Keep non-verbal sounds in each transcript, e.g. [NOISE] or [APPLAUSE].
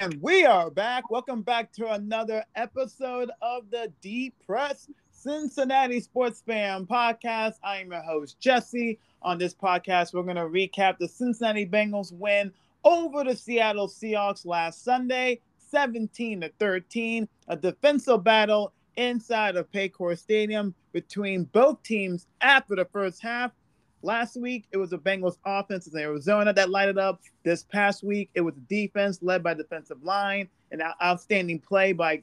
And we are back. Welcome back to another episode of the Deep Press Cincinnati Sports Fan Podcast. I am your host, Jesse. On this podcast, we're going to recap the Cincinnati Bengals win over the Seattle Seahawks last Sunday, 17 to 13, a defensive battle inside of Paycor Stadium between both teams after the first half. Last week, it was the Bengals offense in Arizona that lighted up. This past week, it was the defense led by defensive line, an outstanding play by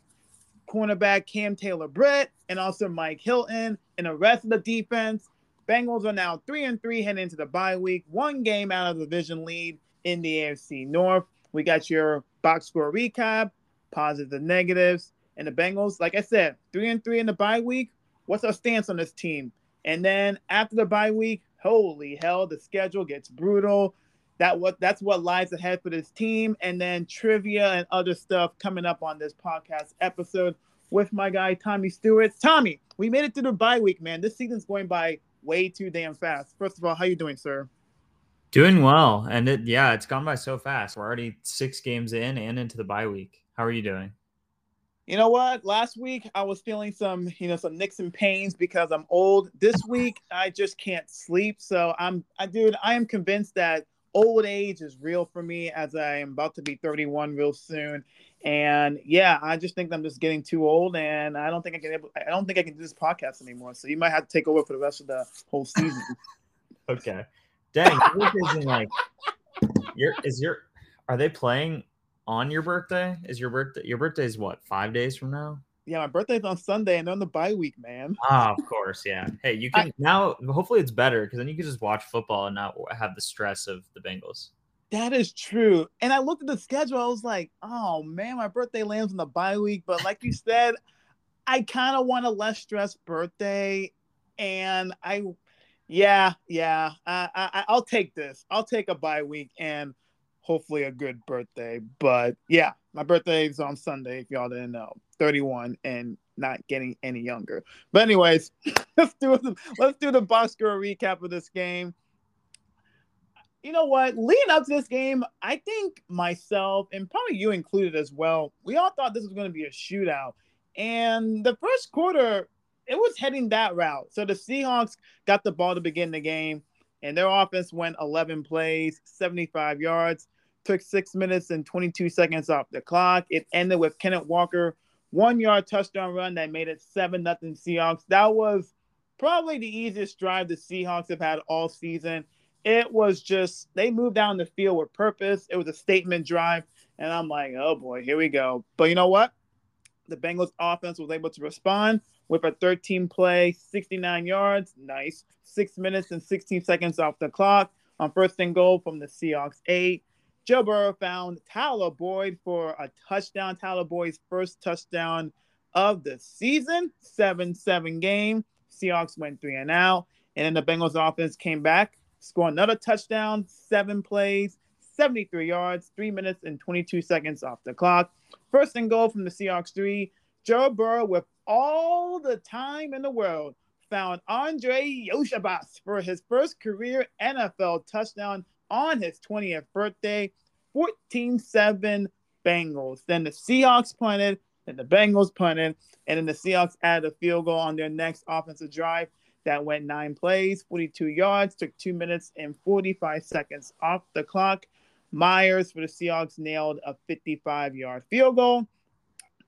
cornerback Cam Taylor Britt and also Mike Hilton and the rest of the defense. Bengals are now three and three heading into the bye week, one game out of the division lead in the AFC North. We got your box score recap, positives and negatives, and the Bengals. Like I said, three and three in the bye week. What's our stance on this team? And then after the bye week, holy hell, the schedule gets brutal. That what that's what lies ahead for this team, and then trivia and other stuff coming up on this podcast episode with my guy Tommy Stewart. Tommy, we made it through the bye week, man. This season's going by way too damn fast. First of all, how you doing, sir? Doing well, and it yeah, it's gone by so fast. We're already six games in and into the bye week. How are you doing? You know what? Last week I was feeling some, you know, some nicks and pains because I'm old. This week I just can't sleep. So I'm, I dude, I am convinced that old age is real for me as I am about to be 31 real soon. And yeah, I just think I'm just getting too old, and I don't think I can. Able, I don't think I can do this podcast anymore. So you might have to take over for the rest of the whole season. [LAUGHS] okay. Dang, isn't like your is your are they playing on your birthday? Is your birthday your birthday is what five days from now? Yeah, my birthday's on Sunday and on the bye week, man. Ah, of course, yeah. Hey, you can I, now. Hopefully, it's better because then you can just watch football and not have the stress of the Bengals. That is true. And I looked at the schedule. I was like, oh man, my birthday lands on the bye week. But like you said, I kind of want a less stressed birthday, and I, yeah, yeah, I, I, I'll take this. I'll take a bye week and hopefully a good birthday. But yeah, my birthday is on Sunday, if y'all didn't know. 31 and not getting any younger. But anyways, [LAUGHS] let's do the let's do the box score recap of this game. You know what? Leading up to this game, I think myself and probably you included as well, we all thought this was going to be a shootout. And the first quarter, it was heading that route. So the Seahawks got the ball to begin the game, and their offense went 11 plays, 75 yards took six minutes and 22 seconds off the clock. It ended with Kenneth Walker one yard touchdown run that made it seven nothing Seahawks. That was probably the easiest drive the Seahawks have had all season. It was just they moved down the field with purpose. It was a statement drive, and I'm like, oh boy, here we go. But you know what? The Bengals offense was able to respond with a 13 play, 69 yards, nice, six minutes and 16 seconds off the clock on first and goal from the Seahawks eight. Joe Burrow found Tyler Boyd for a touchdown. Tyler Boyd's first touchdown of the season, 7 7 game. Seahawks went three and out. And then the Bengals offense came back, scored another touchdown, seven plays, 73 yards, three minutes and 22 seconds off the clock. First and goal from the Seahawks three. Joe Burrow, with all the time in the world, found Andrei Iosivas for his first career NFL touchdown on his 20th birthday, 14 7 Bengals. Then the Seahawks punted, then the Bengals punted, and then the Seahawks added a field goal on their next offensive drive that went nine plays, 42 yards, took two minutes and 45 seconds off the clock. Myers for the Seahawks nailed a 55 yard field goal.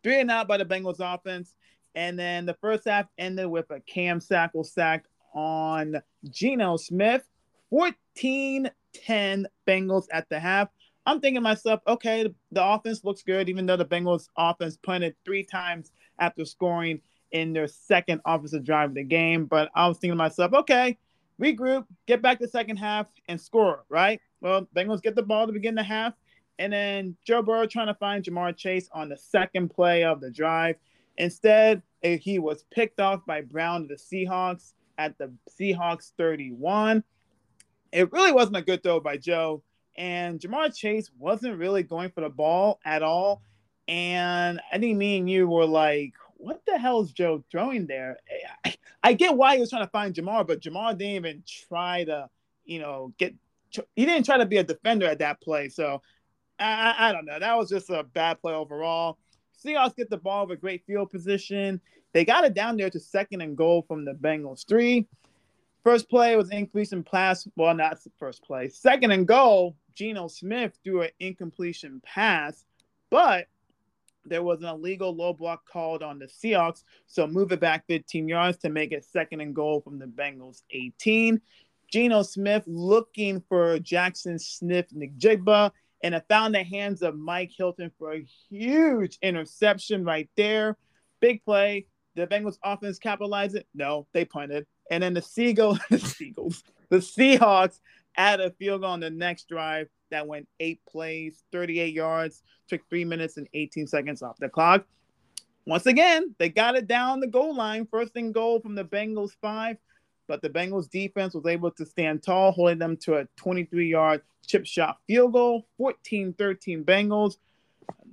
Three and out by the Bengals offense. And then the first half ended with a Cam Sample sack on Geno Smith. 14 10 Bengals at the half. I'm thinking myself, okay, the, offense looks good, even though the Bengals offense punted three times after scoring in their second offensive drive of the game. But I was thinking to myself, okay, regroup, get back to second half and score, right? Well, Bengals get the ball to begin the half. And then Joe Burrow trying to find Ja'Marr Chase on the second play of the drive. Instead, he was picked off by Brown of the Seahawks at the Seahawks 31 it really wasn't a good throw by Joe. And Ja'Marr Chase wasn't really going for the ball at all. And I think me and you were like, what the hell is Joe throwing there? I, I get why he was trying to find Ja'Marr, but Ja'Marr didn't even try to, you know, get, he didn't try to be a defender at that play. So I, I don't know. That was just a bad play overall. Seahawks get the ball with a great field position. They got it down there to second and goal from the Bengals three. First play was increasing pass. Well, not the first play. Second and goal, Geno Smith threw an incompletion pass, but there was an illegal low block called on the Seahawks. So move it back 15 yards to make it second and goal from the Bengals 18. Geno Smith looking for Jackson Smith-Njigba, and it found the hands of Mike Hilton for a huge interception right there. Big play. The Bengals offense capitalized it. No, they punted. And then the Seagulls, [LAUGHS] the Seagulls, the Seahawks added a field goal on the next drive that went eight plays, 38 yards, took three minutes and 18 seconds off the clock. Once again, they got it down the goal line, first and goal from the Bengals five, but the Bengals defense was able to stand tall, holding them to a 23 yard chip shot field goal, 14 13 Bengals.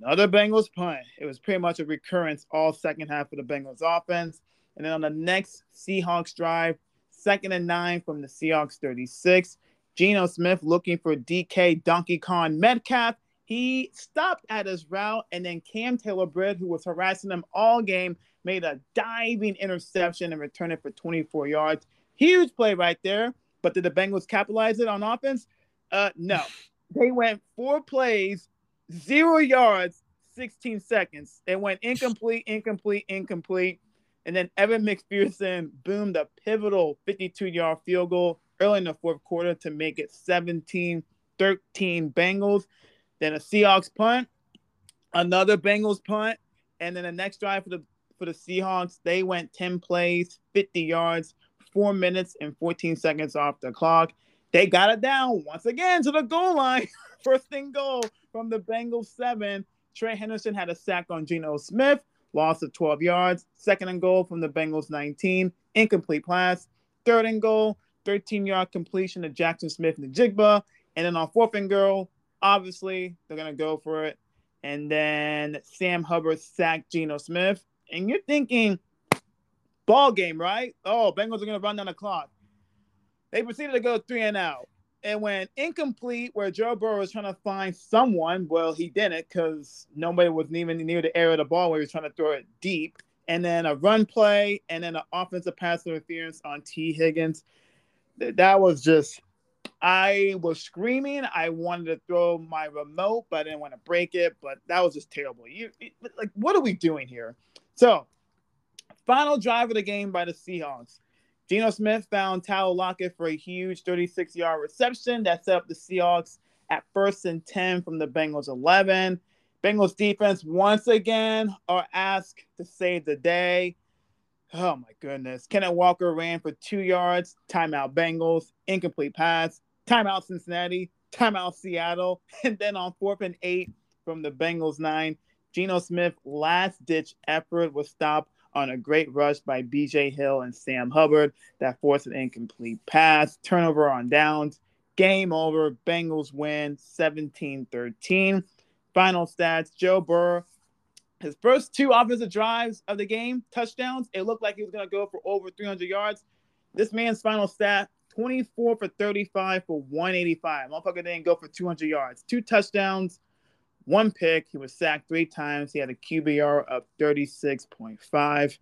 Another Bengals punt. It was pretty much a recurrence all second half of the Bengals offense. And then on the next Seahawks drive, second and nine from the Seahawks 36. Geno Smith looking for DK Donkey Kong Metcalf. He stopped at his route, and then Cam Taylor Britt, who was harassing him all game, made a diving interception and returned it for 24 yards. Huge play right there. But did the Bengals capitalize it on offense? Uh, no. They went four plays, zero yards, 16 seconds. It went incomplete, incomplete, incomplete. And then Evan McPherson boomed a pivotal 52 yard field goal early in the fourth quarter to make it 17 13 Bengals. Then a Seahawks punt, another Bengals punt, and then the next drive for the for the Seahawks, they went 10 plays, 50 yards, four minutes and 14 seconds off the clock. They got it down once again to the goal line. [LAUGHS] First thing goal from the Bengals seven. Trey Hendrickson had a sack on Geno Smith, loss of 12 yards. Second and goal from the Bengals 19, incomplete pass. Third and goal, 13 yard completion to Jackson Smith-Njigba. And then on fourth and goal, obviously they're going to go for it. And then Sam Hubbard sacked Geno Smith. And you're thinking, ball game, right? Oh, Bengals are going to run down the clock. They proceeded to go three and out. And when incomplete, where Joe Burrow was trying to find someone, well, he didn't because nobody was even near the area of the ball where he was trying to throw it deep. And then a run play, and then an offensive pass interference on Tee Higgins that was just I was screaming. I wanted to throw my remote, but I didn't want to break it. But that was just terrible. You like, what are we doing here? So, final drive of the game by the Seahawks. Geno Smith found Tyler Lockett for a huge 36-yard reception that set up the Seahawks at first and 10 from the Bengals 11. Bengals defense once again are asked to save the day. Oh my goodness. Kenneth Walker ran for two yards. Timeout Bengals. Incomplete pass. Timeout Cincinnati. Timeout Seattle. [LAUGHS] And then on fourth and eight from the Bengals nine, Geno Smith last ditch effort was stopped on a great rush by BJ Hill and Sam Hubbard that forced an incomplete pass. Turnover on downs. Game over. Bengals win 17 13. Final stats Joe Burrow his first two offensive drives of the game, touchdowns, it looked like he was going to go for over 300 yards. This man's final stat 24 for 35 for 185. Motherfucker didn't go for 200 yards. Two touchdowns, one pick. He was sacked three times. He had a QBR of 36.5.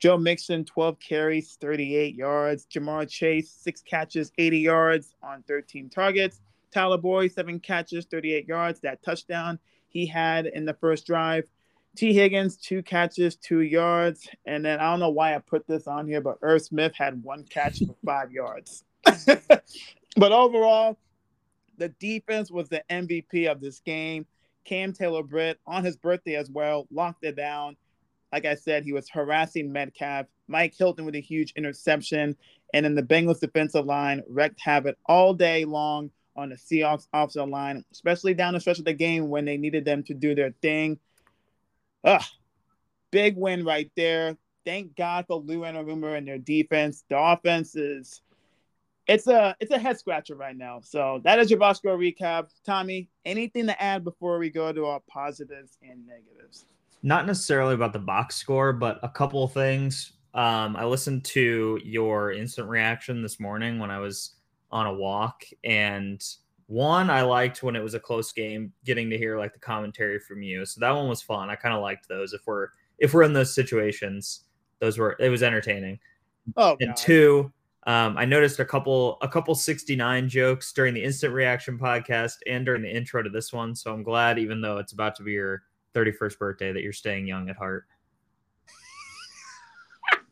Joe Mixon, 12 carries, 38 yards. Ja'Marr Chase, six catches, 80 yards on 13 targets. Tyler Boyd, seven catches, 38 yards. That touchdown he had in the first drive. Tee Higgins, two catches, two yards. And then I don't know why I put this on here, but Irv Smith had one catch for [LAUGHS] five yards. [LAUGHS] but overall, the defense was the MVP of this game. Cam Taylor Britt on his birthday as well, locked it down. Like I said, he was harassing Metcalf. Mike Hilton with a huge interception. And then the Bengals defensive line wrecked havoc all day long on the Seahawks offensive line, especially down the stretch of the game when they needed them to do their thing. Ugh, big win right there. Thank God for Lou Anarumo and their defense. The offense is it's a it's a head scratcher right now. So that is your box score recap. Tommy, anything to add before we go to our positives and negatives? Not necessarily about the box score, but a couple of things. Um, I listened to your instant reaction this morning when I was on a walk, and one I liked when it was a close game, getting to hear like the commentary from you. So that one was fun. I kind of liked those. If we're if we're in those situations, those were it was entertaining. Oh, and God. two, um, I noticed a couple a couple 69 jokes during the instant reaction podcast and during the intro to this one. So I'm glad, even though it's about to be your 31st birthday, that you're staying young at heart.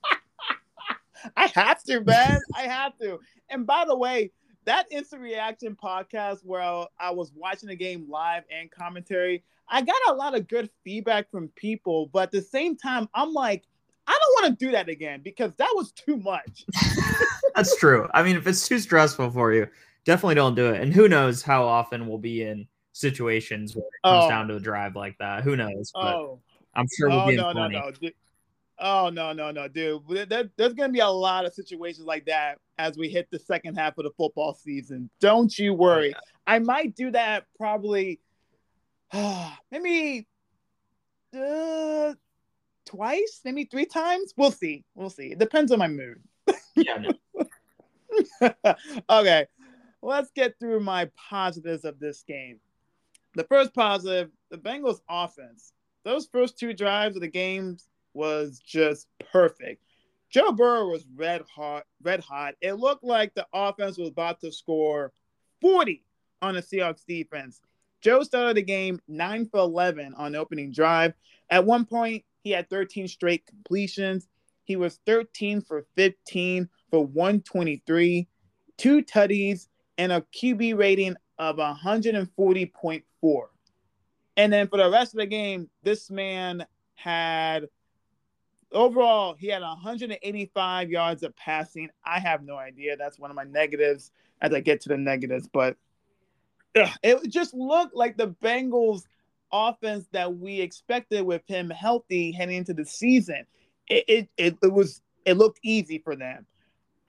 [LAUGHS] I have to, man. I have to. And by the way, that instant reaction podcast where I, I was watching the game live and commentary, I got a lot of good feedback from people. But at the same time, I'm like, I don't want to do that again because that was too much. [LAUGHS] That's true. I mean, if it's too stressful for you, definitely don't do it. And who knows how often we'll be in situations where it comes Oh. down to a drive like that. Who knows? But Oh, I'm sure we'll oh be in no, no, plenty. no. dude. Oh no, no, no, dude. There- there- there's gonna be a lot of situations like that as we hit the second half of the football season. Don't you worry. I might do that probably [SIGHS] maybe uh, twice, maybe three times. We'll see. We'll see. It depends on my mood. Yeah, [LAUGHS] okay, let's get through my positives of this game. The first positive, the Bengals offense. Those first two drives of the game was just perfect. Joe Burrow was red hot, red hot. It looked like the offense was about to score 40 on the Seahawks defense. Joe started the game 9 for 11 on the opening drive. At one point, he had 13 straight completions. He was 13 for 15 for 123, two tutties, and a QB rating of 140.4. And then for the rest of the game, this man had overall he had 185 yards of passing. I have no idea. That's one of my negatives as I get to the negatives, but ugh, it just looked like the Bengals offense that we expected with him healthy heading into the season. It it, it, it was it looked easy for them.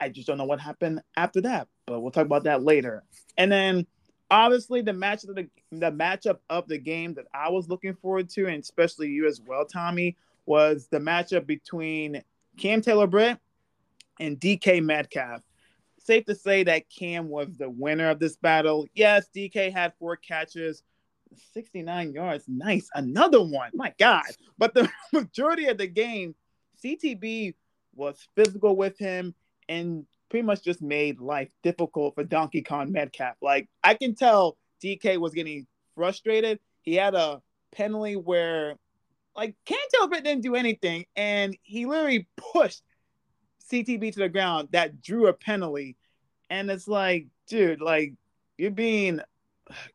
I just don't know what happened after that, but we'll talk about that later. And then obviously the match of the the matchup of the game that I was looking forward to, and especially you as well, Tommy, was the matchup between Cam Taylor Britt and DK Metcalf. Safe to say that Cam was the winner of this battle. Yes, DK had four catches, 69 yards. Nice. Another one. My God. But the [LAUGHS] majority of the game, CTB was physical with him and pretty much just made life difficult for Donkey Kong Metcalf. Like I can tell DK was getting frustrated. He had a penalty where like Cantel didn't do anything, and he literally pushed CTB to the ground that drew a penalty. And it's like, dude, like you're being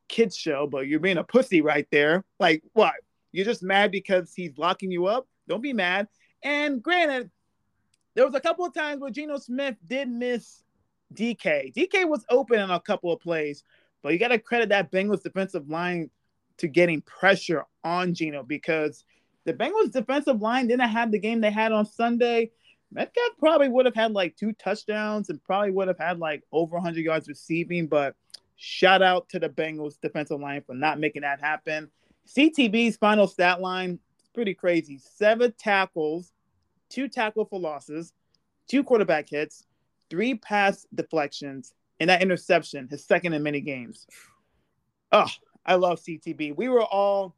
kids show, but you're being a pussy right there. Like what? You're just mad because he's locking you up? Don't be mad. And granted, there was a couple of times where Geno Smith did miss DK. DK was open in a couple of plays, but you got to credit that Bengals defensive line to getting pressure on Geno because the Bengals defensive line didn't have the game they had on Sunday. Metcalf probably would have had like two touchdowns and probably would have had like over 100 yards receiving, but shout out to the Bengals defensive line for not making that happen. CTB's final stat line is pretty crazy. Seven tackles, two tackle for losses, two quarterback hits, three pass deflections, and that interception, his second in many games. Oh, I love CTB. We were all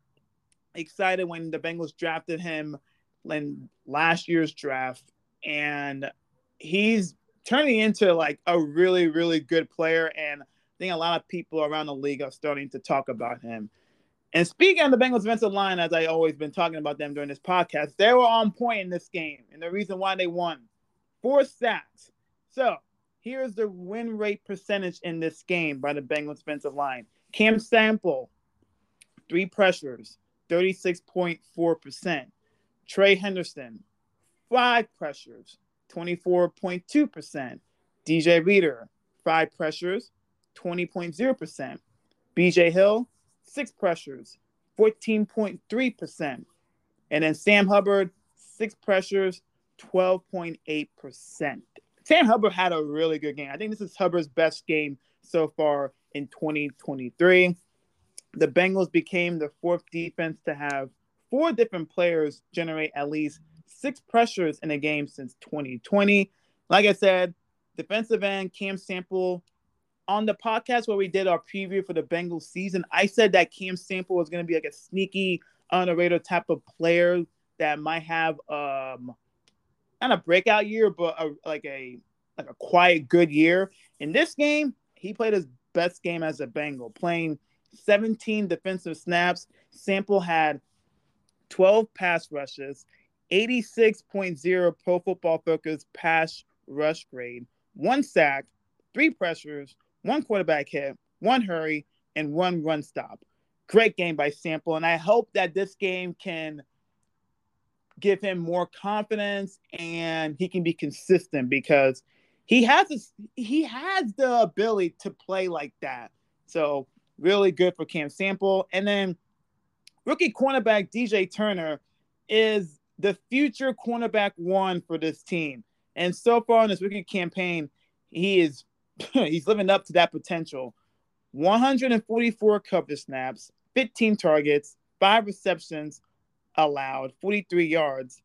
excited when the Bengals drafted him in last year's draft, and he's turning into like a really, really good player. And think a lot of people around the league are starting to talk about him. And speaking of the Bengals defensive line, as I always been talking about them during this podcast, they were on point in this game, and the reason why they won four sacks. So here's the win rate percentage in this game by the Bengals defensive line. Cam Sample, three pressures, 36.4%. Trey Hendrickson, five pressures, 24.2%. DJ Reader, five pressures, 20.0%. BJ Hill, six pressures, 14.3%. And then Sam Hubbard, six pressures, 12.8%. Sam Hubbard had a really good game. I think this is Hubbard's best game so far in 2023. The Bengals became the fourth defense to have four different players generate at least six pressures in a game since 2020. Like I said, defensive end Cam Sample on the podcast where we did our preview for the Bengals season, I said that Cam Sample was going to be like a sneaky, underrated type of player that might have um not a breakout year, but a, like a like a quiet good year. In this game, he played his best game as a Bengal, playing 17 defensive snaps. Sample had 12 pass rushes, 86.0 Pro Football Focus pass rush grade, one sack, three pressures, one quarterback hit, one hurry, and one run stop. Great game by Sample, and I hope that this game can give him more confidence and he can be consistent because he has this, he has the ability to play like that. So really good for Cam Sample, and then rookie cornerback DJ Turner is the future cornerback one for this team. And so far in this rookie campaign, he is [CLEARS THROAT] he's living up to that potential. 144 coverage snaps, 15 targets, five receptions allowed, 43 yards,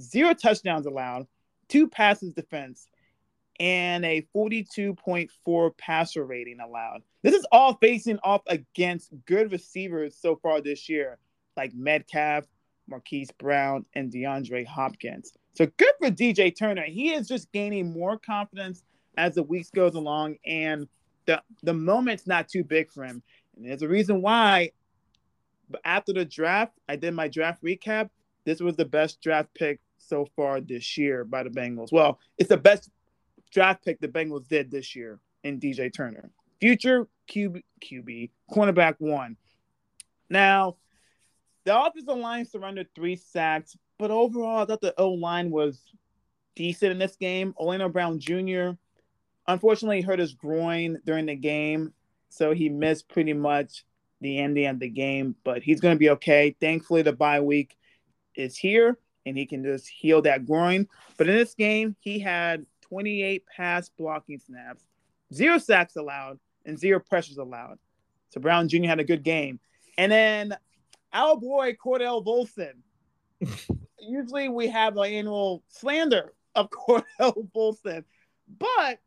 zero touchdowns allowed, two passes defense, and a 42.4 passer rating allowed. This is all facing off against good receivers so far this year, like Metcalf, Marquise Brown, and DeAndre Hopkins. So good for DJ Turner. He is just gaining more confidence as the weeks goes along, and the the moment's not too big for him. And there's a reason why. But after the draft, I did my draft recap. This was the best draft pick so far this year by the Bengals. Well, it's the best draft pick the Bengals did this year in DJ Turner. Future QB, QB cornerback one. Now, the offensive line surrendered three sacks, but overall, I thought the O line was decent in this game. Orlando Brown Jr. unfortunately hurt his groin during the game, so he missed pretty much the ending of the game, but he's going to be okay. Thankfully, the bye week is here and he can just heal that groin. But in this game, he had 28 pass blocking snaps, zero sacks allowed, and zero pressures allowed. So Brown Jr. had a good game. And then our boy Cordell Volson. [LAUGHS] Usually we have an annual slander of [LAUGHS] Cordell Volson, but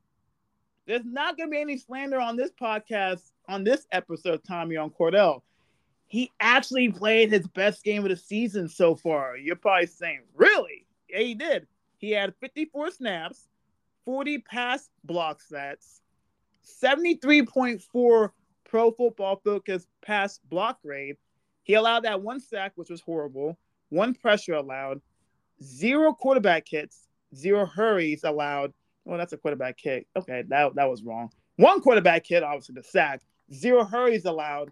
there's not going to be any slander on this podcast on this episode, Tommy, on Cordell. He actually played his best game of the season so far. You're probably saying, really? Yeah, he did. He had 54 snaps, 40 pass block sets, 73.4 pro football focus pass block grade. He allowed that one sack, which was horrible, one pressure allowed, zero quarterback hits, zero hurries allowed. Well, that's a quarterback kick. Okay, that, that was wrong. One quarterback hit, obviously the sack, zero hurries allowed,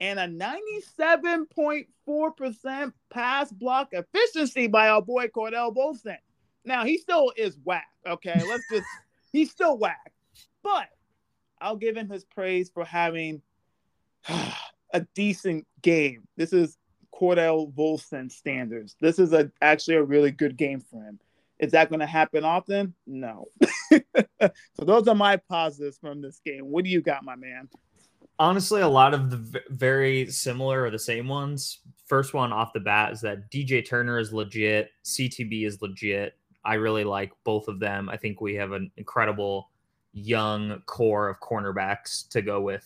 and a 97.4% pass block efficiency by our boy Cordell Volson. Now he still is whack. Okay, let's [LAUGHS] just he's still whack, but I'll give him his praise for having [SIGHS] a decent game. This is Cordell Volson standards. This is a actually a really good game for him. Is that going to happen often? No. [LAUGHS] so those are my positives from this game. What do you got, my man? Honestly, a lot of the very similar or the same ones. First one off the bat is that DJ Turner is legit, CTB is legit. I really like both of them. I think we have an incredible young core of cornerbacks to go with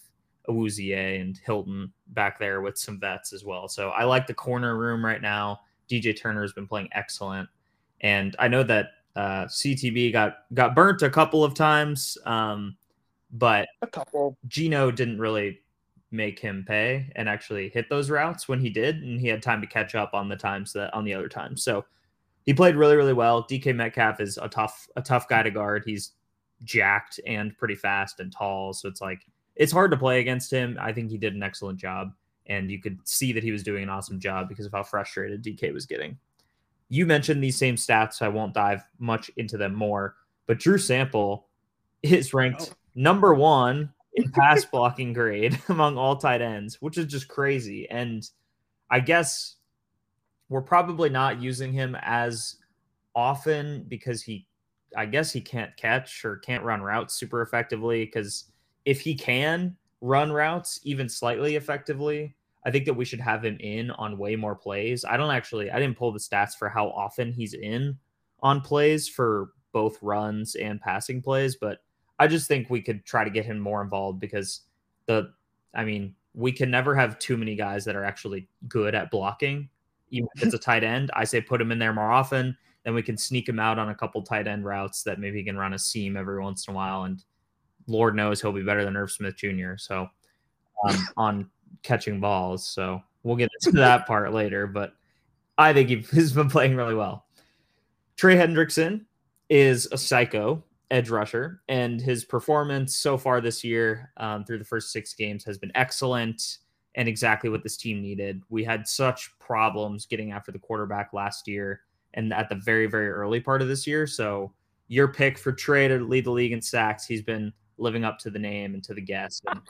Awuzie and Hilton back there with some vets as well. So I like the corner room right now. DJ Turner has been playing excellent, and I know that uh, CTB got got burnt a couple of times, um, but a couple. Geno didn't really make him pay and actually hit those routes when he did, and he had time to catch up on the times that on the other times. So he played really really well. DK Metcalf is a tough a tough guy to guard. He's jacked and pretty fast and tall, so it's like it's hard to play against him. I think he did an excellent job, and you could see that he was doing an awesome job because of how frustrated DK was getting. You mentioned these same stats, so I won't dive much into them more. But Drew Sample is ranked oh. number one in [LAUGHS] pass blocking grade [LAUGHS] among all tight ends, which is just crazy. And I guess we're probably not using him as often because he, I guess he can't catch or can't run routes super effectively because if he can run routes even slightly effectively, I think that we should have him in on way more plays. I don't actually, I didn't pull the stats for how often he's in on plays for both runs and passing plays, but I just think we could try to get him more involved because the, I mean, we can never have too many guys that are actually good at blocking. Even if it's a tight end, I say put him in there more often. Then we can sneak him out on a couple tight end routes that maybe he can run a seam every once in a while. And Lord knows he'll be better than Irv Smith Jr. So um, on catching balls. So we'll get into that part later. But I think [LAUGHS] he's been playing really well. Trey Hendrickson is a psycho edge rusher, and his performance so far this year um, through the first six games has been excellent and exactly what this team needed. We had such problems getting after the quarterback last year and at the very, very early part of this year. So your pick for Trey to lead the league in sacks, he's been living up to the name and to the guest. And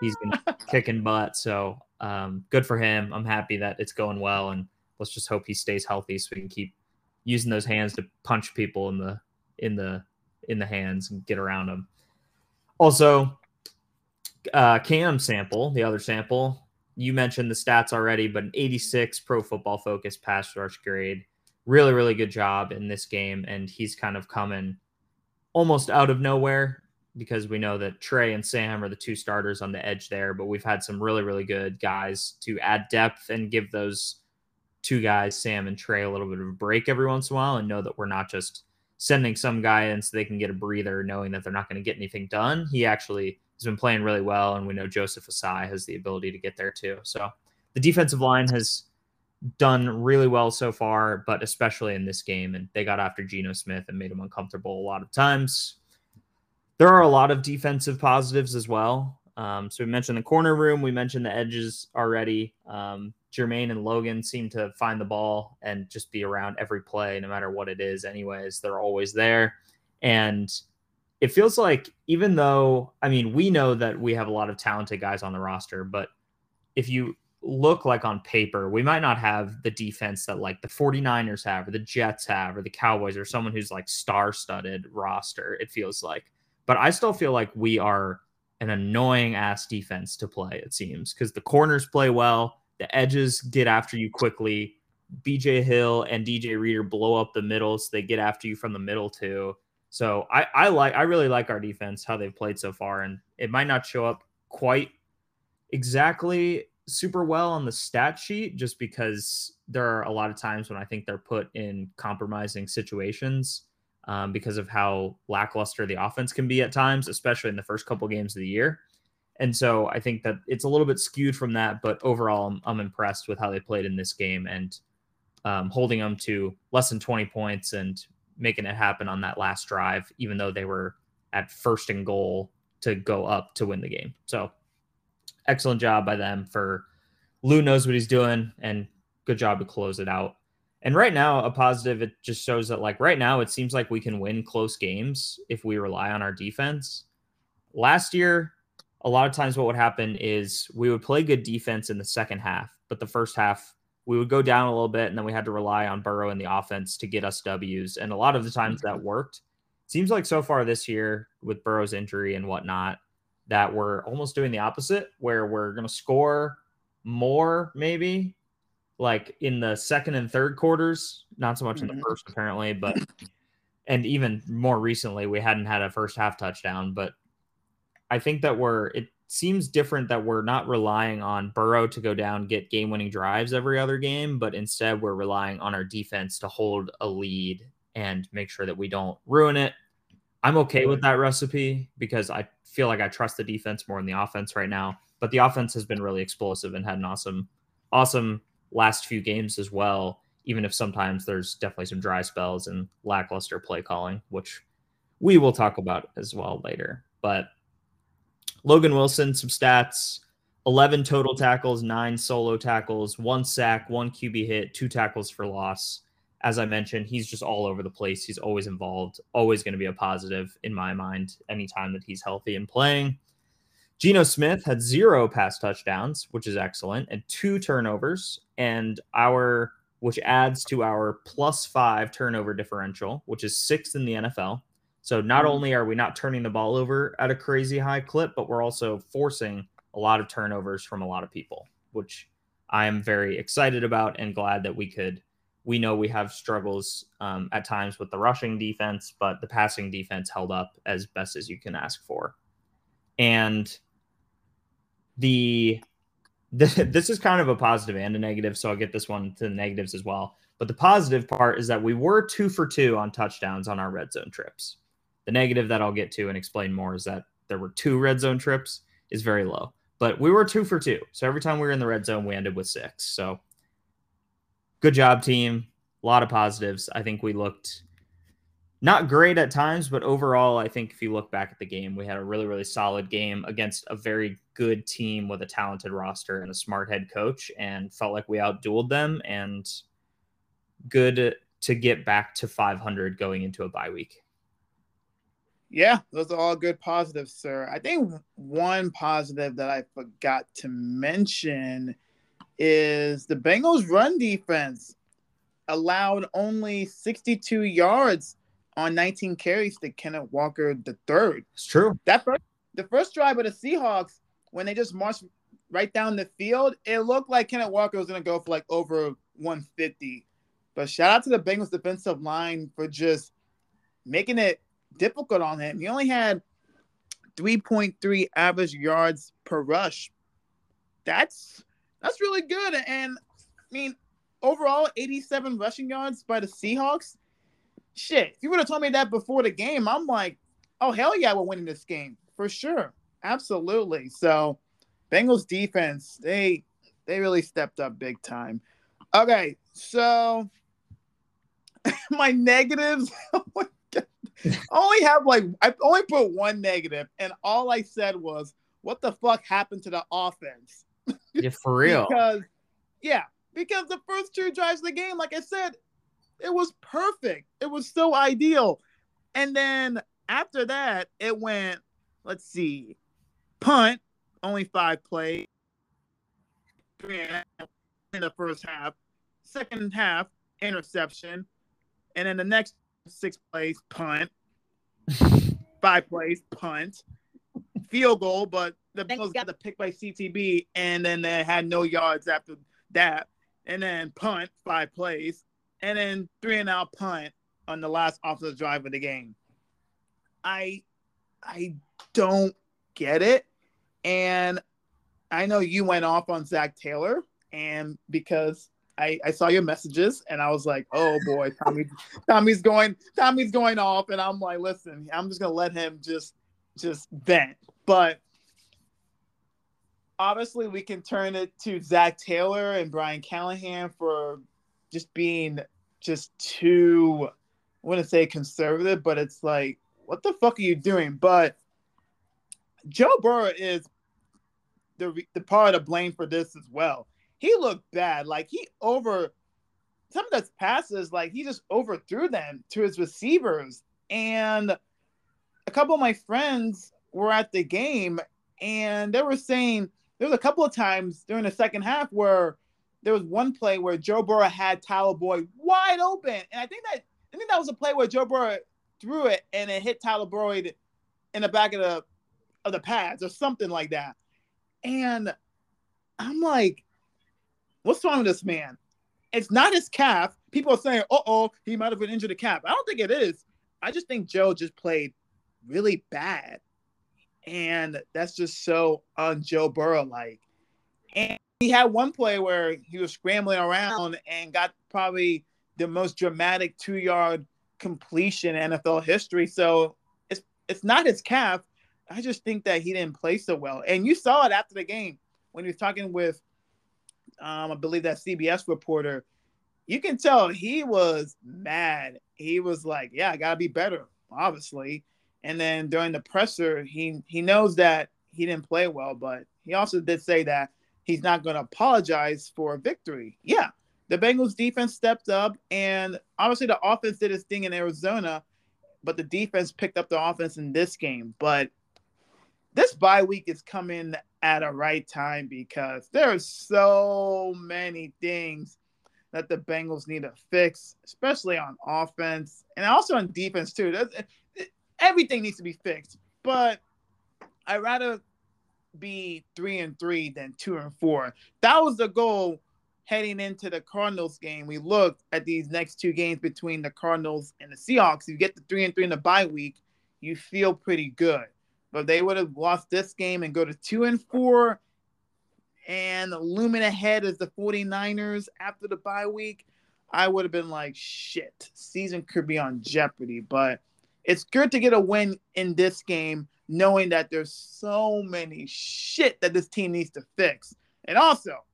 he's been kicking butt. So um, good for him. I'm happy that it's going well, and let's just hope he stays healthy so we can keep using those hands to punch people in the in the in the hands and get around them. Also, uh, Cam sample, the other sample, you mentioned the stats already, but an 86 Pro Football Focus pass rush grade. Really, really good job in this game, and he's kind of coming almost out of nowhere because we know that Trey and Sam are the two starters on the edge there, but we've had some really, really good guys to add depth and give those two guys, Sam and Trey, a little bit of a break every once in a while and know that we're not just sending some guy in so they can get a breather, knowing that they're not going to get anything done. He actually has been playing really well, and we know Joseph Ossai has the ability to get there too. So the defensive line has done really well so far, but especially in this game. And they got after Geno Smith and made him uncomfortable a lot of times. There are a lot of defensive positives as well. Um, so we mentioned the corner room, we mentioned the edges already. Um, Germaine and Logan seem to find the ball and just be around every play, no matter what it is. Anyways, they're always there, and it feels like even though I mean we know that we have a lot of talented guys on the roster, but if you look like on paper, we might not have the defense that like the 49ers have or the Jets have or the Cowboys or someone who's like star-studded roster, it feels like. But I still feel like we are an annoying ass defense to play, it seems, because the corners play well, the edges get after you quickly. BJ Hill and DJ Reader blow up the middle, so they get after you from the middle too. So I, I like I really like our defense, how they've played so far, and it might not show up quite exactly super well on the stat sheet just because there are a lot of times when I think they're put in compromising situations um, because of how lackluster the offense can be at times, especially in the first couple games of the year. And so I think that it's a little bit skewed from that, but overall, I'm, I'm impressed with how they played in this game and um, holding them to less than 20 points and making it happen on that last drive, even though they were at first and goal to go up to win the game. So excellent job by them for Lou knows what he's doing and good job to close it out. And right now, a positive, it just shows that, like, right now, it seems like we can win close games if we rely on our defense. Last year, a lot of times, what would happen is we would play good defense in the second half, but the first half, we would go down a little bit, and then we had to rely on Burrow and the offense to get us W's. And a lot of the times that mm-hmm. worked. Seems like so far this year, with Burrow's injury and whatnot, that we're almost doing the opposite, where we're going to score more, maybe, like in the second and third quarters, not so much in the mm-hmm. first apparently, [CLEARS THROAT] but and even more recently we hadn't had a first half touchdown, but I think that we're it seems different that we're not relying on Burrow to go down get game winning drives every other game, but instead we're relying on our defense to hold a lead and make sure that we don't ruin it. I'm okay with that recipe because I feel like I trust the defense more than the offense right now. But the offense has been really explosive and had an awesome, awesome last few games as well, even if sometimes there's definitely some dry spells and lackluster play calling, which we will talk about as well later. But Logan Wilson, some stats 11 total tackles, nine solo tackles, one sack, one QB hit, two tackles for loss. As I mentioned, he's just all over the place. He's always involved, always going to be a positive in my mind anytime that he's healthy and playing. Geno Smith had zero pass touchdowns, which is excellent, and two turnovers, and our which adds to our plus five turnover differential, which is sixth in the NFL. So not mm-hmm. only are we not turning the ball over at a crazy high clip, but we're also forcing a lot of turnovers from a lot of people, which I am very excited about and glad that we could we know we have struggles um, at times with the rushing defense, but the passing defense held up as best as you can ask for. And the, the [LAUGHS] this is kind of a positive and a negative, so I'll get this one to the negatives as well. But the positive part is that we were two for two on touchdowns on our red zone trips. The negative that I'll get to and explain more is that there were two red zone trips is very low, but we were two for two. So every time we were in the red zone, we ended with six. So good job, team. A lot of positives. I think we looked not great at times, but overall, I think if you look back at the game, we had a really, really solid game against a very good team with a talented roster and a smart head coach, and felt like we outdueled them. And good to get back to 500 going into a bye week. Yeah, those are all good positives, sir. I think one positive that I forgot to mention is the Bengals' run defense allowed only 62 yards on 19 carries to Kenneth Walker the third. It's true. That first, the first drive of the Seahawks, when they just marched right down the field, it looked like Kenneth Walker was going to go for like over 150. But shout out to the Bengals defensive line for just making it difficult on him. He only had 3.3 average yards per rush. That's that's really good. And I mean, overall, 87 rushing yards by the Seahawks. Shit, if you would have told me that before the game, I'm like, oh hell yeah, we're winning this game for sure, absolutely. So, Bengals defense, they they really stepped up big time. Okay, so [LAUGHS] my negatives. [LAUGHS] Oh I only have like I only put one negative, and all I said was, "What the fuck happened to the offense?" Yeah, for real. [LAUGHS] because yeah, because the first two drives of the game, like I said, it was perfect. It was so ideal, and then after that, it went. Let's see, punt only five plays. In the first half, second half interception, and then the next six plays, punt. [LAUGHS] Five plays, punt. Field goal, but the Bengals got the pick by CTB, and then they had no yards after that. And then punt, five plays, and then three and out punt on the last offensive drive of the game. I I don't get it. And I know you went off on Zac Taylor, and because I, I saw your messages and I was like, oh boy, Tommy, [LAUGHS] Tommy's going, Tommy's going off, and I'm like, listen, I'm just gonna let him just just vent. But obviously, we can turn it to Zac Taylor and Brian Callahan for just being just too, I wouldn't say conservative, but it's like, what the fuck are you doing? But Joe Burrow is the the part of blame for this as well he looked bad. Like he over some of those passes, like he just overthrew them to his receivers. And a couple of my friends were at the game and they were saying there was a couple of times during the second half where there was one play where Joe Burrow had Tyler Boyd wide open. And I think that I think that was a play where Joe Burrow threw it and it hit Tyler Boyd in the back of the of the pads or something like that. And I'm like, What's wrong with this man? It's not his calf. People are saying, "Uh oh, he might have been injured a calf." I don't think it is. I just think Joe just played really bad, and that's just so un Joe Burrow like. And he had one play where he was scrambling around and got probably the most dramatic two yard completion in NFL history. So it's it's not his calf. I just think that he didn't play so well. And you saw it after the game when he was talking with um, I believe that CBS reporter, you can tell he was mad. He was like, "Yeah, I gotta be better, obviously." And then during the presser, he he knows that he didn't play well, but he also did say that he's not going to apologize for a victory. Yeah, the Bengals defense stepped up, and obviously the offense did its thing in Arizona, but the defense picked up the offense in this game. But this bye week is coming at a right time because there are so many things that the Bengals need to fix, especially on offense and also on defense too. That's, everything needs to be fixed, but I'd rather be three and three than two and four. That was the goal heading into the Cardinals game, we looked at these next two games between the Cardinals and the Seahawks. You get the three and three in the bye week, you feel pretty good. But they would have lost this game and go to two and four and looming ahead is the 49ers after the bye week. I would have been like, shit, season could be on jeopardy. But it's good to get a win in this game, knowing that there's so many shit that this team needs to fix. And also,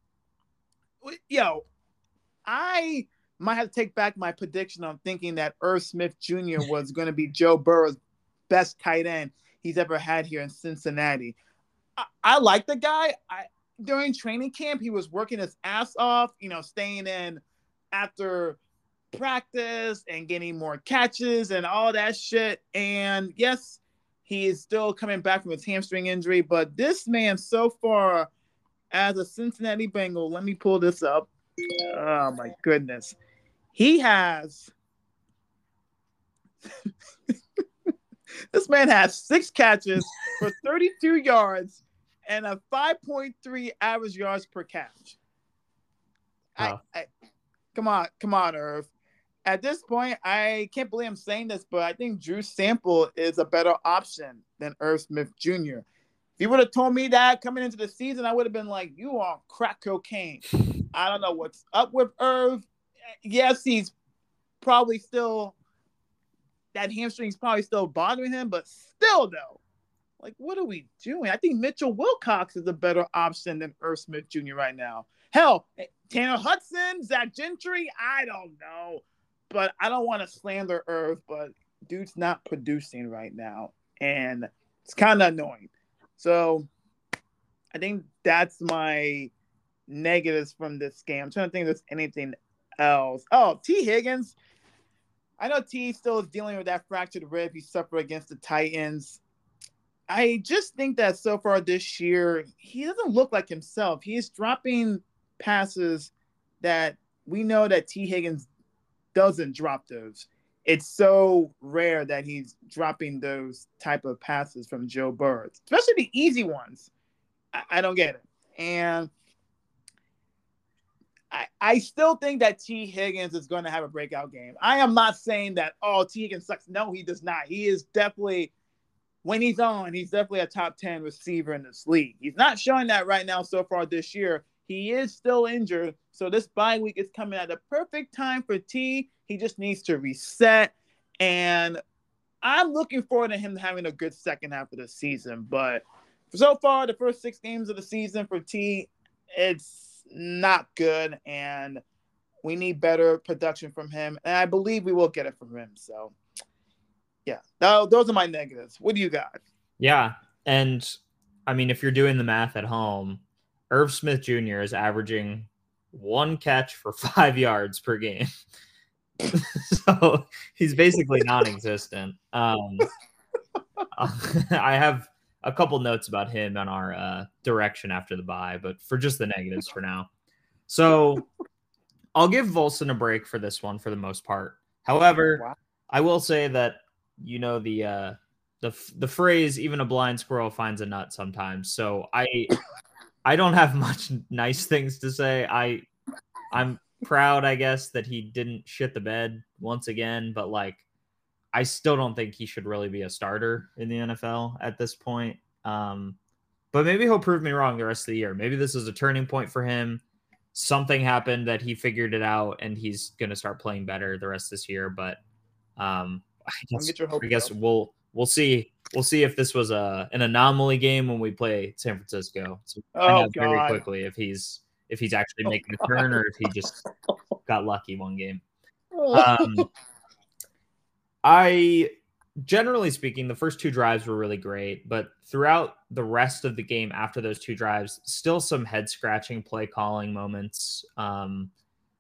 yo, I might have to take back my prediction on thinking that Irv Smith Jr. was [LAUGHS] going to be Joe Burrow's best tight end he's ever had here in Cincinnati. I, I like the guy. I during training camp, he was working his ass off, you know, staying in after practice and getting more catches and all that shit. And yes, he is still coming back from his hamstring injury, but this man so far as a Cincinnati Bengal, let me pull this up. Oh my goodness. He has [LAUGHS] this man has six catches for [LAUGHS] 32 yards and a 5.3 average yards per catch. Wow. I, I, come on, come on, Irv. At this point, I can't believe I'm saying this, but I think Drew Sample is a better option than Irv Smith Jr. If you would have told me that coming into the season, I would have been like, "You are crack cocaine." I don't know what's up with Irv. Yes, he's probably still that hamstring's probably still bothering him, but still though, like what are we doing? I think Mitchell Wilcox is a better option than Irv Smith Jr. right now. Hell, Tanner Hudson, Zach Gentry, I don't know, but I don't want to slander Irv, but dude's not producing right now, and it's kind of annoying. So I think that's my negatives from this game. I'm trying to think if there's anything else. Oh, Tee Higgins I know T still is dealing with that fractured rib he suffered against the Titans. I just think that so far this year, he doesn't look like himself. He is dropping passes that we know that Tee Higgins doesn't drop those. It's so rare that he's dropping those type of passes from Joe Burrow, especially the easy ones. I, I don't get it. And I, I still think that Tee Higgins is going to have a breakout game. I am not saying that, oh, Tee Higgins sucks. No, he does not. He is definitely, when he's on, he's definitely a top 10 receiver in this league. He's not showing that right now so far this year. He is still injured. So this bye week is coming at the perfect time for T. He just needs to reset. And I'm looking forward to him having a good second half of the season. But so far, the first six games of the season for T, it's not good, and we need better production from him. And I believe we will get it from him. So, yeah, those are my negatives. What do you got? Yeah, and I mean, if you're doing the math at home, Irv Smith Jr. is averaging one catch for [LAUGHS] five yards per game. [LAUGHS] so he's basically non-existent. Um, [LAUGHS] I have a couple notes about him on our uh, direction after the bye, but for just the negatives for now. So I'll give Volson a break for this one for the most part. However, wow. I will say that you know the uh, the the phrase "even a blind squirrel finds a nut" sometimes. So I I don't have [LAUGHS] much nice things to say. I I'm proud, I guess, that he didn't shit the bed once again, but like I still don't think he should really be a starter in the NFL at this point. Um, but maybe he'll prove me wrong the rest of the year. Maybe this is a turning point for him. Something happened that he figured it out and he's going to start playing better the rest of this year. But um, I guess, I guess we'll we'll see we'll see if this was a an anomaly game when we play San Francisco. So oh, very quickly if he's if he's actually oh, making a turn or if he just got lucky one game. Um, I generally speaking, the first two drives were really great, but throughout the rest of the game after those two drives, still some head scratching play calling moments. Um,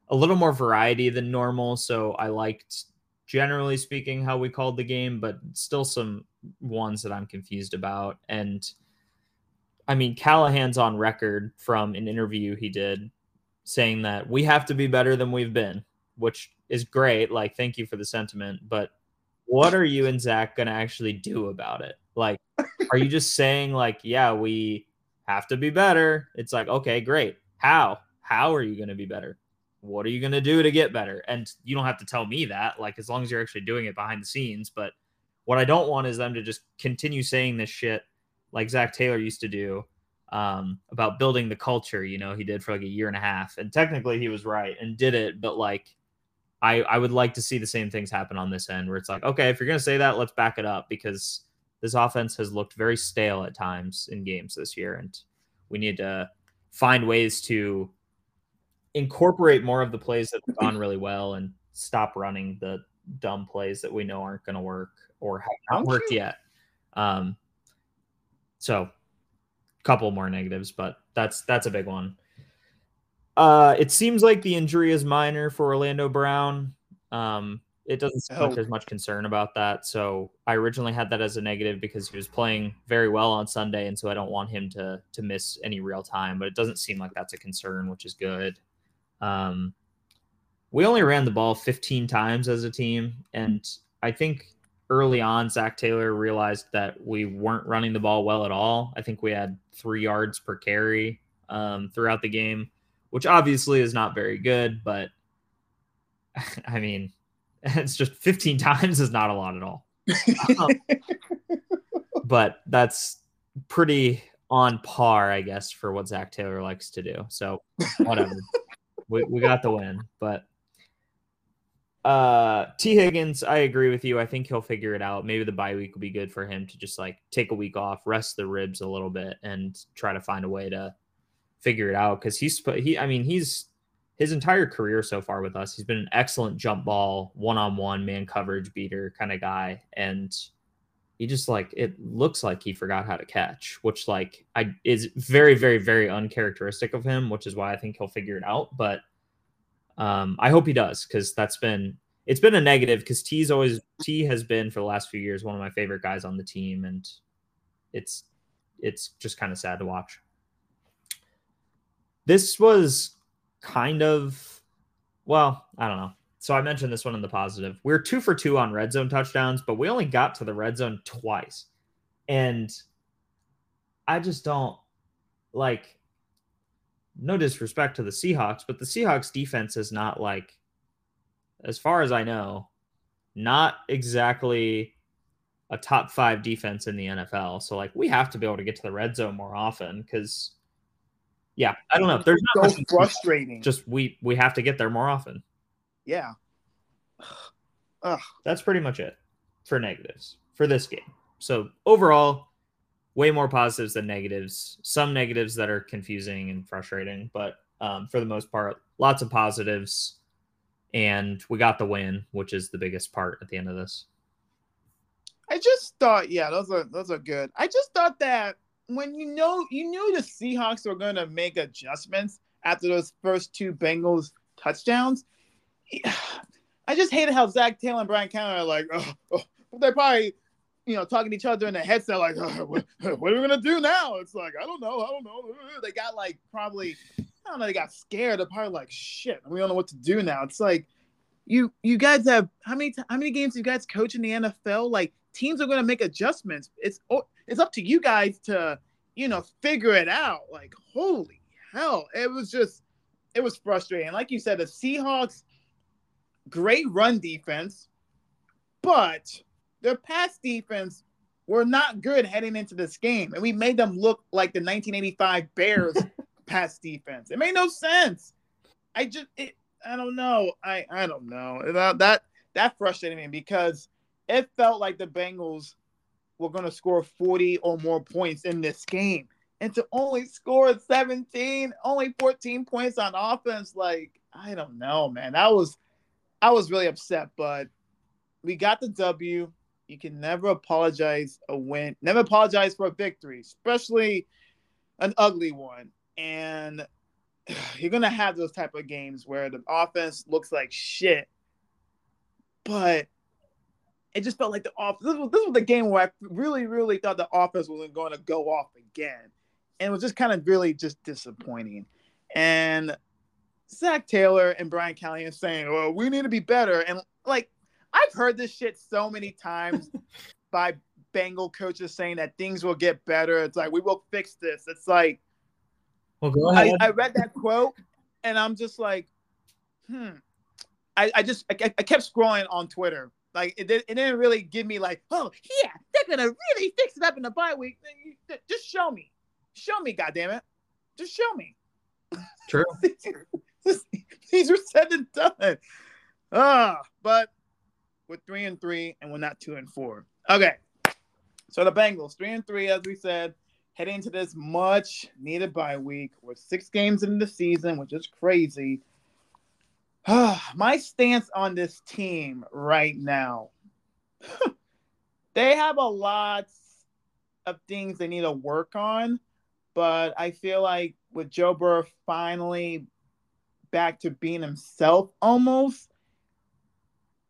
a little more variety than normal. So I liked, generally speaking, how we called the game, but still some ones that I'm confused about. And I mean, Callahan's on record from an interview he did saying that we have to be better than we've been, which is great. Like, thank you for the sentiment. But what are you and Zac gonna actually do about it? Like, are you just saying like, yeah, we have to be better? It's like, okay, great. How? How are you going to be better? What are you going to do to get better? And you don't have to tell me that, like, as long as you're actually doing it behind the scenes. But what I don't want is them to just continue saying this shit like Zac Taylor used to do um, about building the culture. You know, he did for like a year and a half. And technically he was right and did it. But like, I, I would like to see the same things happen on this end where it's like, okay, if you're going to say that, let's back it up because this offense has looked very stale at times in games this year. And we need to find ways to incorporate more of the plays that have [CLEARS THROAT] gone really well and stop running the dumb plays that we know aren't going to work or have not worked yet. Um, so, a couple more negatives, but that's that's a big one. Uh, it seems like the injury is minor for Orlando Brown. Um, it doesn't seem like there's much concern about that. So I originally had that as a negative because he was playing very well on Sunday, and so I don't want him to to miss any real time. But it doesn't seem like that's a concern, which is good. Um, we only ran the ball 15 times as a team, and I think early on Zac Taylor realized that we weren't running the ball well at all. I think we had three yards per carry um, throughout the game, which obviously is not very good, but [LAUGHS] I mean [LAUGHS] it's just 15 [LAUGHS] times is not a lot at all. Um, but that's pretty on par, I guess, for what Zac Taylor likes to do. So whatever. We, we got the win. But uh Tee Higgins, I agree with you. I think he'll figure it out. Maybe the bye week will be good for him to just like take a week off, rest the ribs a little bit, and try to find a way to figure it out. Cause he's he I mean, he's his entire career so far with us, he's been an excellent jump ball, one on one man coverage beater kind of guy. And he just like it looks like he forgot how to catch, which like I is very, very, very uncharacteristic of him, which is why I think he'll figure it out. But um, I hope he does because that's been it's been a negative because T's always T has been for the last few years one of my favorite guys on the team, and it's it's just kind of sad to watch. This was kind of well, I don't know. So I mentioned this one in the positive. We are two for two on red zone touchdowns, but we only got to the red zone twice. And I just don't like no disrespect to the Seahawks, but the Seahawks defense is not like as far as I know, not exactly a top 5 defense in the NFL. So like we have to be able to get to the red zone more often cuz yeah, I don't know. There's so frustrating. Just we we have to get there more often. Yeah. Ugh. That's pretty much it for negatives for this game. So overall, way more positives than negatives. Some negatives that are confusing and frustrating, but um, for the most part, lots of positives. And we got the win, which is the biggest part at the end of this. I just thought, yeah, those are those are good. I just thought that when you know you knew the Seahawks were going to make adjustments after those first two Bengals touchdowns. I just hated how Zac Taylor and Brian Cameron are like, oh, oh. they're probably, you know, talking to each other in the headset, like, oh, what, what, are we gonna do now? It's like, I don't know, I don't know. They got like probably, I don't know, they got scared. They're probably like, shit, we don't know what to do now. It's like, you you guys have how many how many games you guys coach in the NFL? Like teams are gonna make adjustments. It's oh, it's up to you guys to, you know, figure it out. Like, holy hell. It was just, it was frustrating. Like you said, the Seahawks, great run defense, but their pass defense were not good heading into this game. And we made them look like the 1985 Bears [LAUGHS] pass defense. It made no sense. I just, it, I don't know. I, I don't know. That, that, that frustrated me because it felt like the Bengals were going to score 40 or more points in this game. And to only score 17, only 14 points on offense, like, I don't know, man. That was, I was really upset, but we got the W. You can never apologize a win, never apologize for a victory, especially an ugly one. And [SIGHS] you're gonna have those type of games where the offense looks like shit, but it just felt like the off. This was this was the game where I really, really thought the offense wasn't going to go off again, and it was just kind of really just disappointing. And Zac Taylor and Brian Callahan saying, "Well, we need to be better," and like I've heard this shit so many [LAUGHS] times by Bengal coaches saying that things will get better. It's like we will fix this. It's like, well, go ahead. I, I read that quote, and I'm just like, hmm. I, I just I, I kept scrolling on Twitter. Like it, it didn't really give me like, oh yeah, they're gonna really fix it up in the bye week. Just show me, show me, goddamn it, just show me. True. [LAUGHS] [LAUGHS] These are said and done. Ah, but we're three and three, and we're not two and four. Okay, so the Bengals three and three, as we said, heading into this much needed bye week. We're six games into the season, which is crazy. My stance on this team right now, [LAUGHS] they have a lot of things they need to work on, but I feel like with Joe Burrow finally back to being himself almost,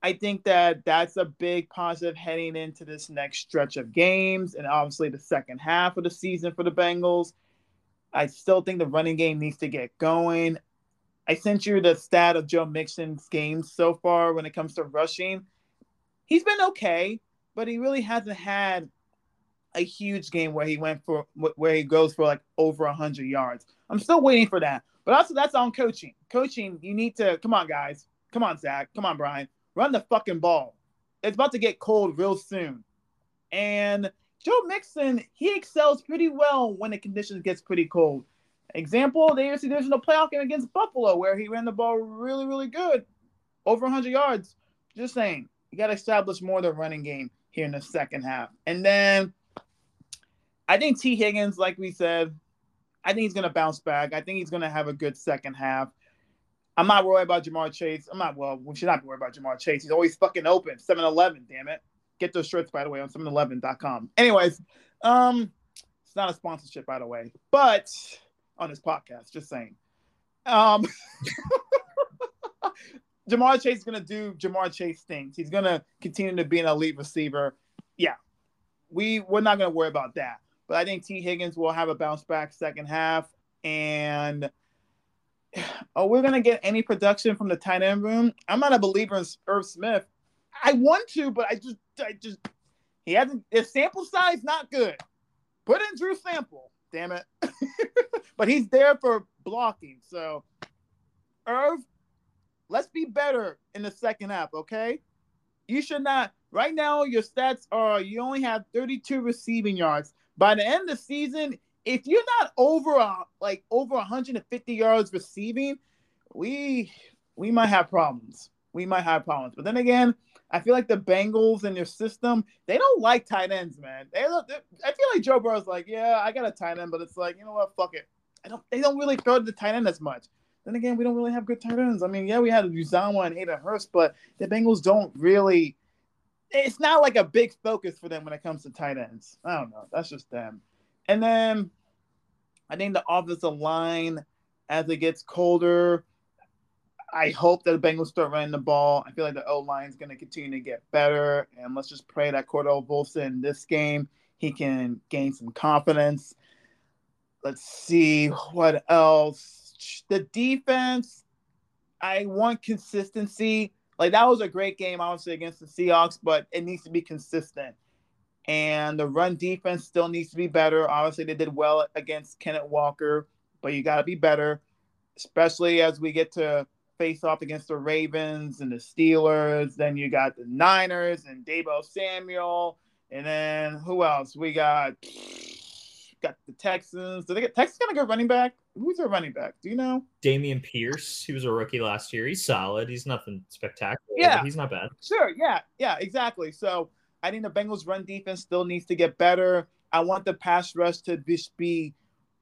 I think that that's a big positive heading into this next stretch of games and obviously the second half of the season for the Bengals. I still think the running game needs to get going. I sent you the stat of Joe Mixon's games so far when it comes to rushing. He's been okay, but he really hasn't had a huge game where he went for where he goes for like over 100 yards. I'm still waiting for that. But also that's on coaching. Coaching, you need to come on guys. Come on Zac. Come on Brian. Run the fucking ball. It's about to get cold real soon. And Joe Mixon, he excels pretty well when the conditions gets pretty cold. Example, the AFC Divisional playoff game against Buffalo, where he ran the ball really, really good, over 100 yards. Just saying, you got to establish more of the running game here in the second half. And then I think Tee Higgins, like we said, I think he's going to bounce back. I think he's going to have a good second half. I'm not worried about Ja'Marr Chase. I'm not, well, we should not be worried about Ja'Marr Chase. He's always fucking open. 7 Eleven, damn it. Get those shirts, by the way, on 7eleven.com. Anyways, um, it's not a sponsorship, by the way, but on this podcast, just saying. Um, [LAUGHS] Ja'Marr Chase is going to do Ja'Marr Chase things. He's going to continue to be an elite receiver. Yeah, we, we're not going to worry about that. But I think Tee Higgins will have a bounce back second half. And [SIGHS] oh, we're gonna get any production from the tight end room. I'm not a believer in Irv Smith. I want to, but I just, I just, he hasn't. His sample size not good. Put in Drew Sample, damn it. [LAUGHS] but he's there for blocking. So, Irv, let's be better in the second half, okay? You should not. Right now, your stats are you only have 32 receiving yards. By the end of the season, if you're not over a, like over 150 yards receiving, we we might have problems. We might have problems. But then again, I feel like the Bengals and their system, they don't like tight ends, man. They, they I feel like Joe Burrow's like, yeah, I got a tight end, but it's like, you know what, fuck it. I don't. They don't really throw to the tight end as much. Then again, we don't really have good tight ends. I mean, yeah, we had Uzomah and Hayden Hurst, but the Bengals don't really. It's not like a big focus for them when it comes to tight ends. I don't know. That's just them. And then I think the offensive line, as it gets colder, I hope that the Bengals start running the ball. I feel like the O line is going to continue to get better. And let's just pray that Cordell Volson in this game, he can gain some confidence. Let's see what else. The defense, I want consistency. Like that was a great game, obviously, against the Seahawks, but it needs to be consistent and the run defense still needs to be better. Obviously, they did well against Kenneth Walker, but you got to be better, especially as we get to face off against the Ravens and the Steelers. Then you got the Niners and Deebo Samuel, and then who else? We got got the Texans. Did they get Texas gonna go running back? Who's their running back? Do you know? Dameon Pierce. He was a rookie last year. He's solid. He's nothing spectacular. Yeah, he's not bad. Sure. Yeah. Yeah. Exactly. So I think the Bengals' run defense still needs to get better. I want the pass rush to just be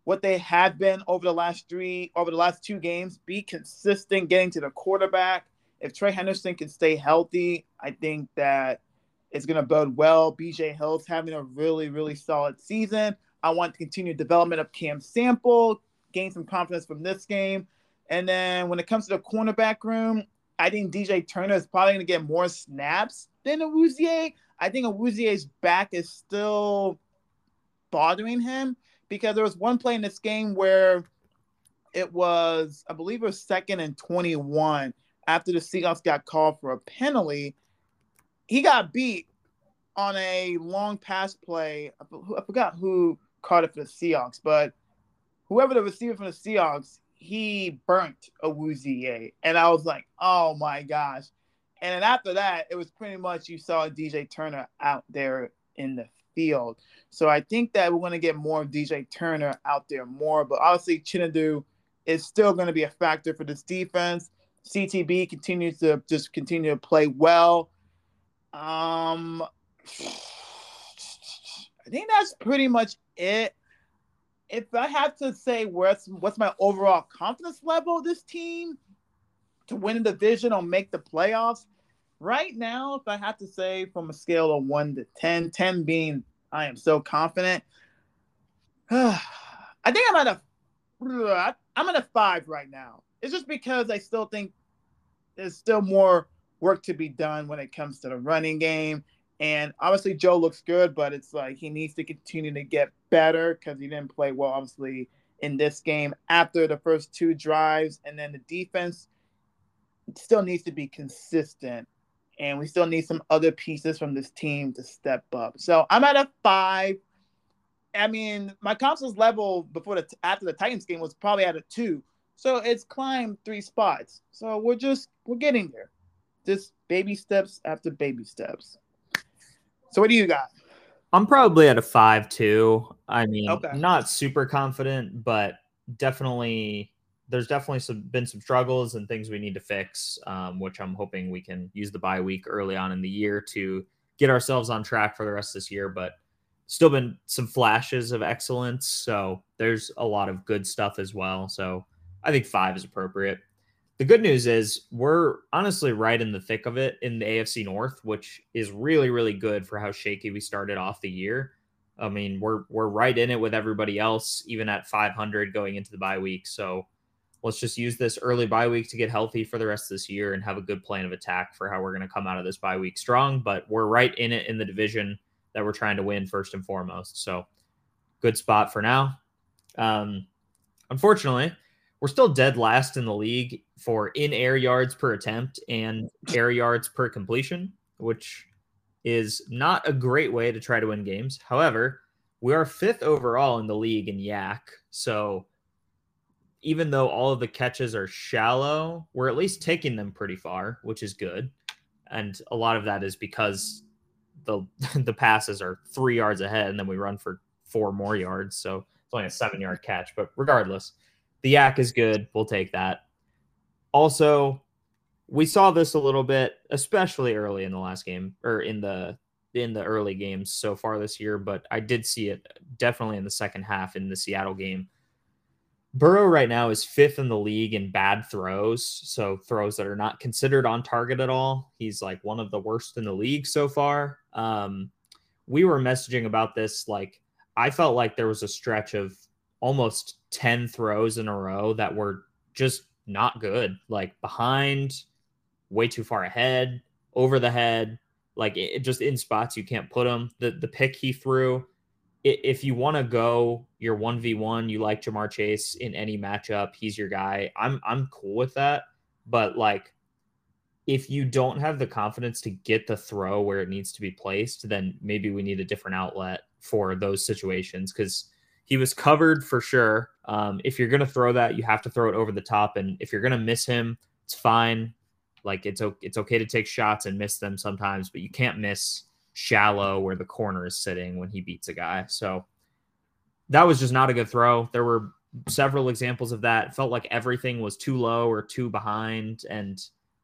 what they have been over the last three, over the last two games. Be consistent, getting to the quarterback. If Trey Hendrickson can stay healthy, I think that it's going to bode well. BJ Hill's having a really, really solid season. I want to continue development of Cam Sample, gain some confidence from this game. And then when it comes to the cornerback room, I think DJ Turner is probably going to get more snaps than Awuzie. I think Awuzie's back is still bothering him because there was one play in this game where it was, I believe it was second and 21 after the Seahawks got called for a penalty. He got beat on a long pass play. I forgot who caught it for the Seahawks, but whoever the receiver from the Seahawks, he burnt a Awuzie, and I was like, oh my gosh. And then after that, it was pretty much you saw DJ Turner out there in the field. So I think that we're going to get more of DJ Turner out there more. But obviously, Chinadu is still going to be a factor for this defense. CTB continues to just continue to play well. Um, I think that's pretty much it. If I have to say what's what's my overall confidence level of this team to win the division or make the playoffs, right now, if I have to say from a scale of one to 10, 10 being I am so confident. [SIGHS] I think I'm at a I'm at a five right now. It's just because I still think there's still more work to be done when it comes to the running game. And obviously Joe looks good, but it's like he needs to continue to get better because he didn't play well, obviously, in this game after the first two drives. And then the defense still needs to be consistent and we still need some other pieces from this team to step up. So I'm at a five. I mean, my confidence level before the after the Titans game was probably at a two. So it's climbed three spots. So we're just we're getting there. Just baby steps after baby steps. So what do you got? I'm probably at a five too. I mean, okay. not super confident, but definitely there's definitely some been some struggles and things we need to fix, um, which I'm hoping we can use the bye week early on in the year to get ourselves on track for the rest of this year. But still been some flashes of excellence, so there's a lot of good stuff as well. So I think five is appropriate. The good news is we're honestly right in the thick of it in the AFC North, which is really really good for how shaky we started off the year. I mean, we're we're right in it with everybody else, even at 500 going into the bye week. So let's just use this early bye week to get healthy for the rest of this year and have a good plan of attack for how we're going to come out of this bye week strong. But we're right in it in the division that we're trying to win first and foremost. So good spot for now. Um, unfortunately, we're still dead last in the league for in air yards per attempt and air yards per completion, which is not a great way to try to win games. However, we are fifth overall in the league in YAC. So even though all of the catches are shallow, we're at least taking them pretty far, which is good. And a lot of that is because the [LAUGHS] the passes are three yards ahead, and then we run for four more yards. So it's only a seven yard catch. But regardless, the YAC is good. We'll take that. Also, we saw this a little bit, especially early in the last game or in the in the early games so far this year, but I did see it definitely in the second half in the Seattle game Burrow right now is fifth in the league in bad throws, so throws that are not considered on target at all. He's like one of the worst in the league so far. Um, we were messaging about this. Like, I felt like there was a stretch of almost 10 throws in a row that were just not good, like behind, way too far ahead, over the head, like it, just in spots you can't put them. The the pick he threw if you want to go your 1v1 you like Ja'Marr Chase in any matchup he's your guy i'm i'm cool with that but like if you don't have the confidence to get the throw where it needs to be placed then maybe we need a different outlet for those situations because he was covered for sure um, if you're to throw that you have to throw it over the top and if you're to miss him it's fine like it's it's okay to take shots and miss them sometimes but you can't miss shallow where the corner is sitting when he beats a guy. So that was just not a good throw. There were several examples of that. It felt like everything was too low or too behind, and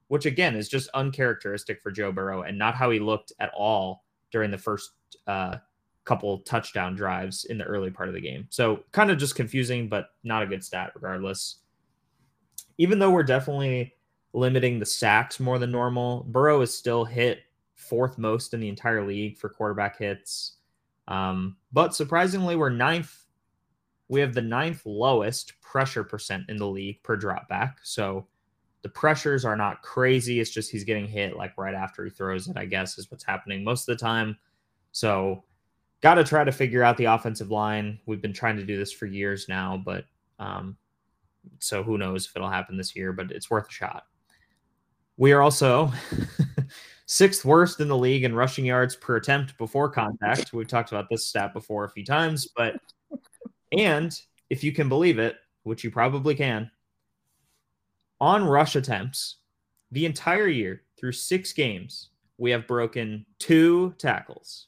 which again is just uncharacteristic for Joe Burrow and not how he looked at all during the first uh, couple touchdown drives in the early part of the game. So kind of just confusing, but not a good stat regardless. Even though we're definitely limiting the sacks more than normal, Burrow is still hit fourth most in the entire league for quarterback hits. Um, but surprisingly, we're ninth. We have the ninth lowest pressure percent in the league per drop back. So the pressures are not crazy. It's just he's getting hit like right after he throws it, I guess, is what's happening most of the time. So got to try to figure out the offensive line. We've been trying to do this for years now, but um, so who knows if it'll happen this year, but it's worth a shot. We are also [LAUGHS] sixth worst in the league in rushing yards per attempt before contact. We've talked about this stat before a few times, but and if you can believe it, which you probably can, on rush attempts, the entire year through six games, we have broken two tackles.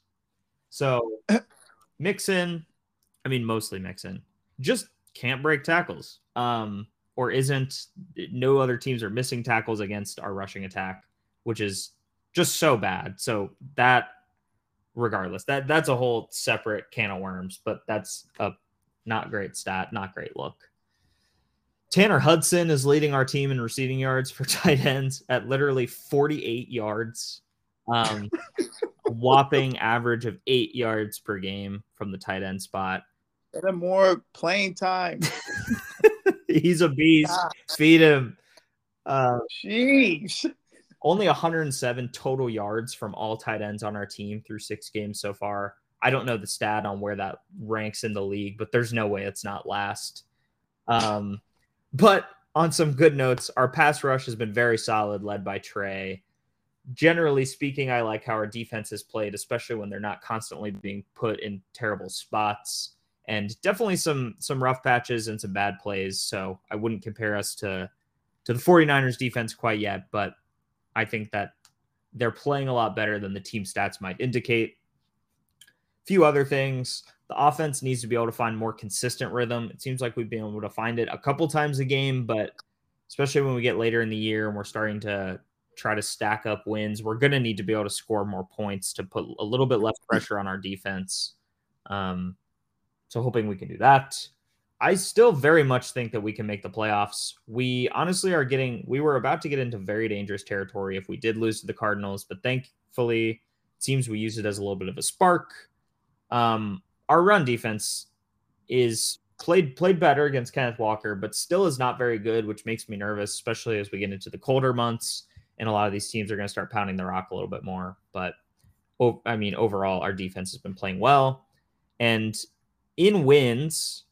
So Mixon, I mean, mostly Mixon, just can't break tackles. Um, or isn't no other teams are missing tackles against our rushing attack, which is just so bad. So that regardless, that that's a whole separate can of worms, but that's a not great stat, not great look. Tanner Hudson is leading our team in receiving yards for [LAUGHS] tight ends at literally 48 yards. Um, [LAUGHS] whopping average of eight yards per game from the tight end spot. Get him more playing time. [LAUGHS] He's a beast. God. Feed him. Uh, Jeez. Only 107 total yards from all tight ends on our team through six games so far. I don't know the stat on where that ranks in the league, but there's no way it's not last. Um, but on some good notes, our pass rush has been very solid, led by Trey. Generally speaking, I like how our defense is played, especially when they're not constantly being put in terrible spots. And definitely some some rough patches and some bad plays. So I wouldn't compare us to to the 49ers defense quite yet, but I think that they're playing a lot better than the team stats might indicate. A few other things. The offense needs to be able to find more consistent rhythm. It seems like we've been able to find it a couple times a game, but especially when we get later in the year and we're starting to try to stack up wins, we're going to need to be able to score more points to put a little bit less pressure on our defense. Um, so hoping we can do that. I still very much think that we can make the playoffs. We honestly are getting, we were about to get into very dangerous territory if we did lose to the Cardinals, but thankfully, it seems we use it as a little bit of a spark. Um, our run defense is played played better against Kenneth Walker, but still is not very good, which makes me nervous, especially as we get into the colder months and a lot of these teams are going to start pounding the rock a little bit more. But oh, I mean, overall, our defense has been playing well, and in wins,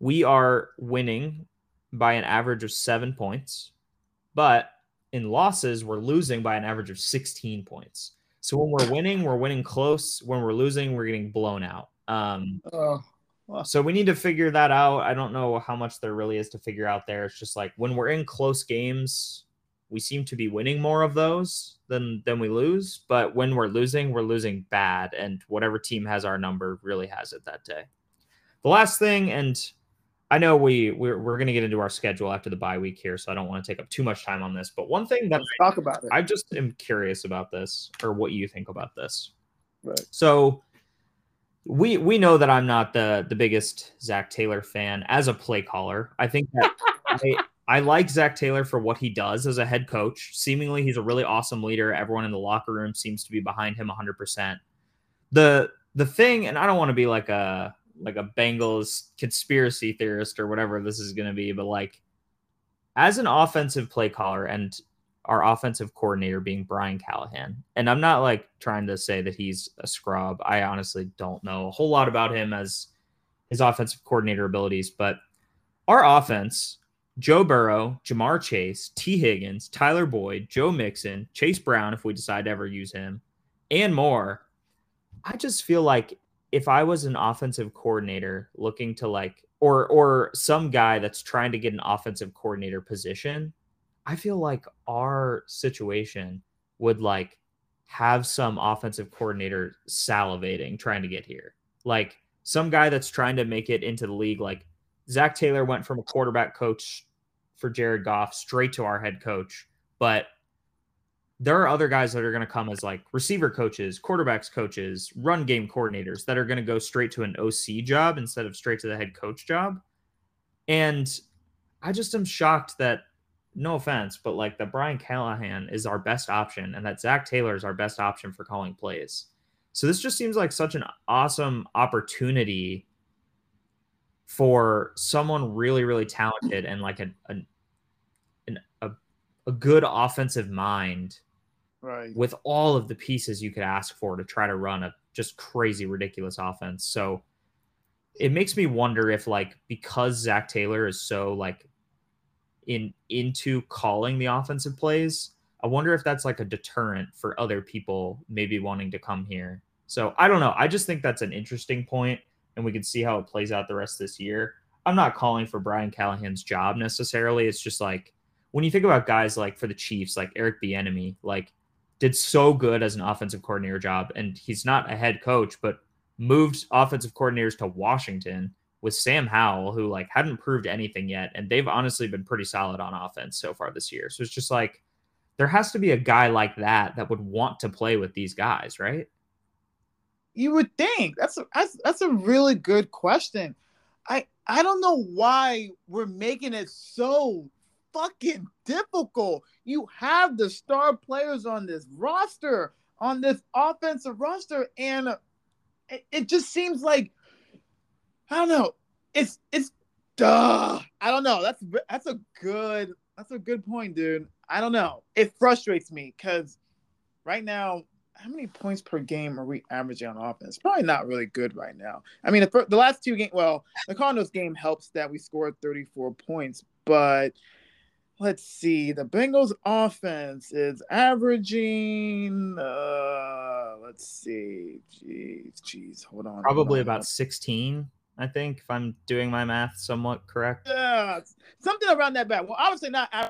we are winning by an average of seven points, but in losses, we're losing by an average of 16 points. So when we're winning, we're winning close. When we're losing, we're getting blown out. Um, oh, well. So we need to figure that out. I don't know how much there really is to figure out there. It's just like when we're in close games, we seem to be winning more of those than than we lose. But when we're losing, we're losing bad, and whatever team has our number really has it that day. The last thing, and I know we we're, we're going to get into our schedule after the bye week here, so I don't want to take up too much time on this. But one thing that Let's I, talk about it. I just am curious about this, or what you think about this. Right. So we we know that I'm not the the biggest Zac Taylor fan as a play caller. I think that [LAUGHS] I, I like Zac Taylor for what he does as a head coach. Seemingly, he's a really awesome leader. Everyone in the locker room seems to be behind him 100%. The the thing, and I don't want to be like a like a Bengals conspiracy theorist or whatever this is going to be, but like as an offensive play caller and our offensive coordinator being Brian Callahan, and I'm not like trying to say that he's a scrub. I honestly don't know a whole lot about him as his offensive coordinator abilities, but our offense Joe Burrow, Ja'Marr Chase, Tee Higgins, Tyler Boyd, Joe Mixon, Chase Brown, if we decide to ever use him, and more. I just feel like if I was an offensive coordinator looking to like or or some guy that's trying to get an offensive coordinator position, I feel like our situation would like have some offensive coordinator salivating trying to get here. Like some guy that's trying to make it into the league like Zac Taylor went from a quarterback coach for Jared Goff straight to our head coach. But there are other guys that are going to come as like receiver coaches, quarterbacks coaches, run game coordinators that are going to go straight to an OC job instead of straight to the head coach job. And I just am shocked that, no offense, but like that Brian Callahan is our best option and that Zac Taylor is our best option for calling plays. So this just seems like such an awesome opportunity for someone really, really talented and like a a, a, a good offensive mind, right? With all of the pieces you could ask for to try to run a just crazy, ridiculous offense. So it makes me wonder if like because Zac Taylor is so like in into calling the offensive plays, I wonder if that's like a deterrent for other people maybe wanting to come here. So I don't know. I just think that's an interesting point and we can see how it plays out the rest of this year. I'm not calling for Brian Callahan's job necessarily. It's just like when you think about guys like for the Chiefs, like Eric Bieniemy, like did so good as an offensive coordinator job, and he's not a head coach, but moved offensive coordinators to Washington with Sam Howell, who like hadn't proved anything yet, and they've honestly been pretty solid on offense so far this year. So it's just like there has to be a guy like that that would want to play with these guys, right? You would think that's a, that's that's a really good question. I I don't know why we're making it so fucking difficult. You have the star players on this roster, on this offensive roster, and it, it just seems like I don't know. It's it's duh. I don't know. That's that's a good that's a good point, dude. I don't know. It frustrates me because right now, how many points per game are we averaging on offense? Probably not really good right now. I mean, the, the last two games, well, the Cardinals game helps that we scored 34 points, but let's see. The Bengals offense is averaging, uh, let's see. Jeez, jeez, hold on. Probably hold on. about 16. I think, if I'm doing my math somewhat correct. Yeah, something around that bad. Well, obviously not.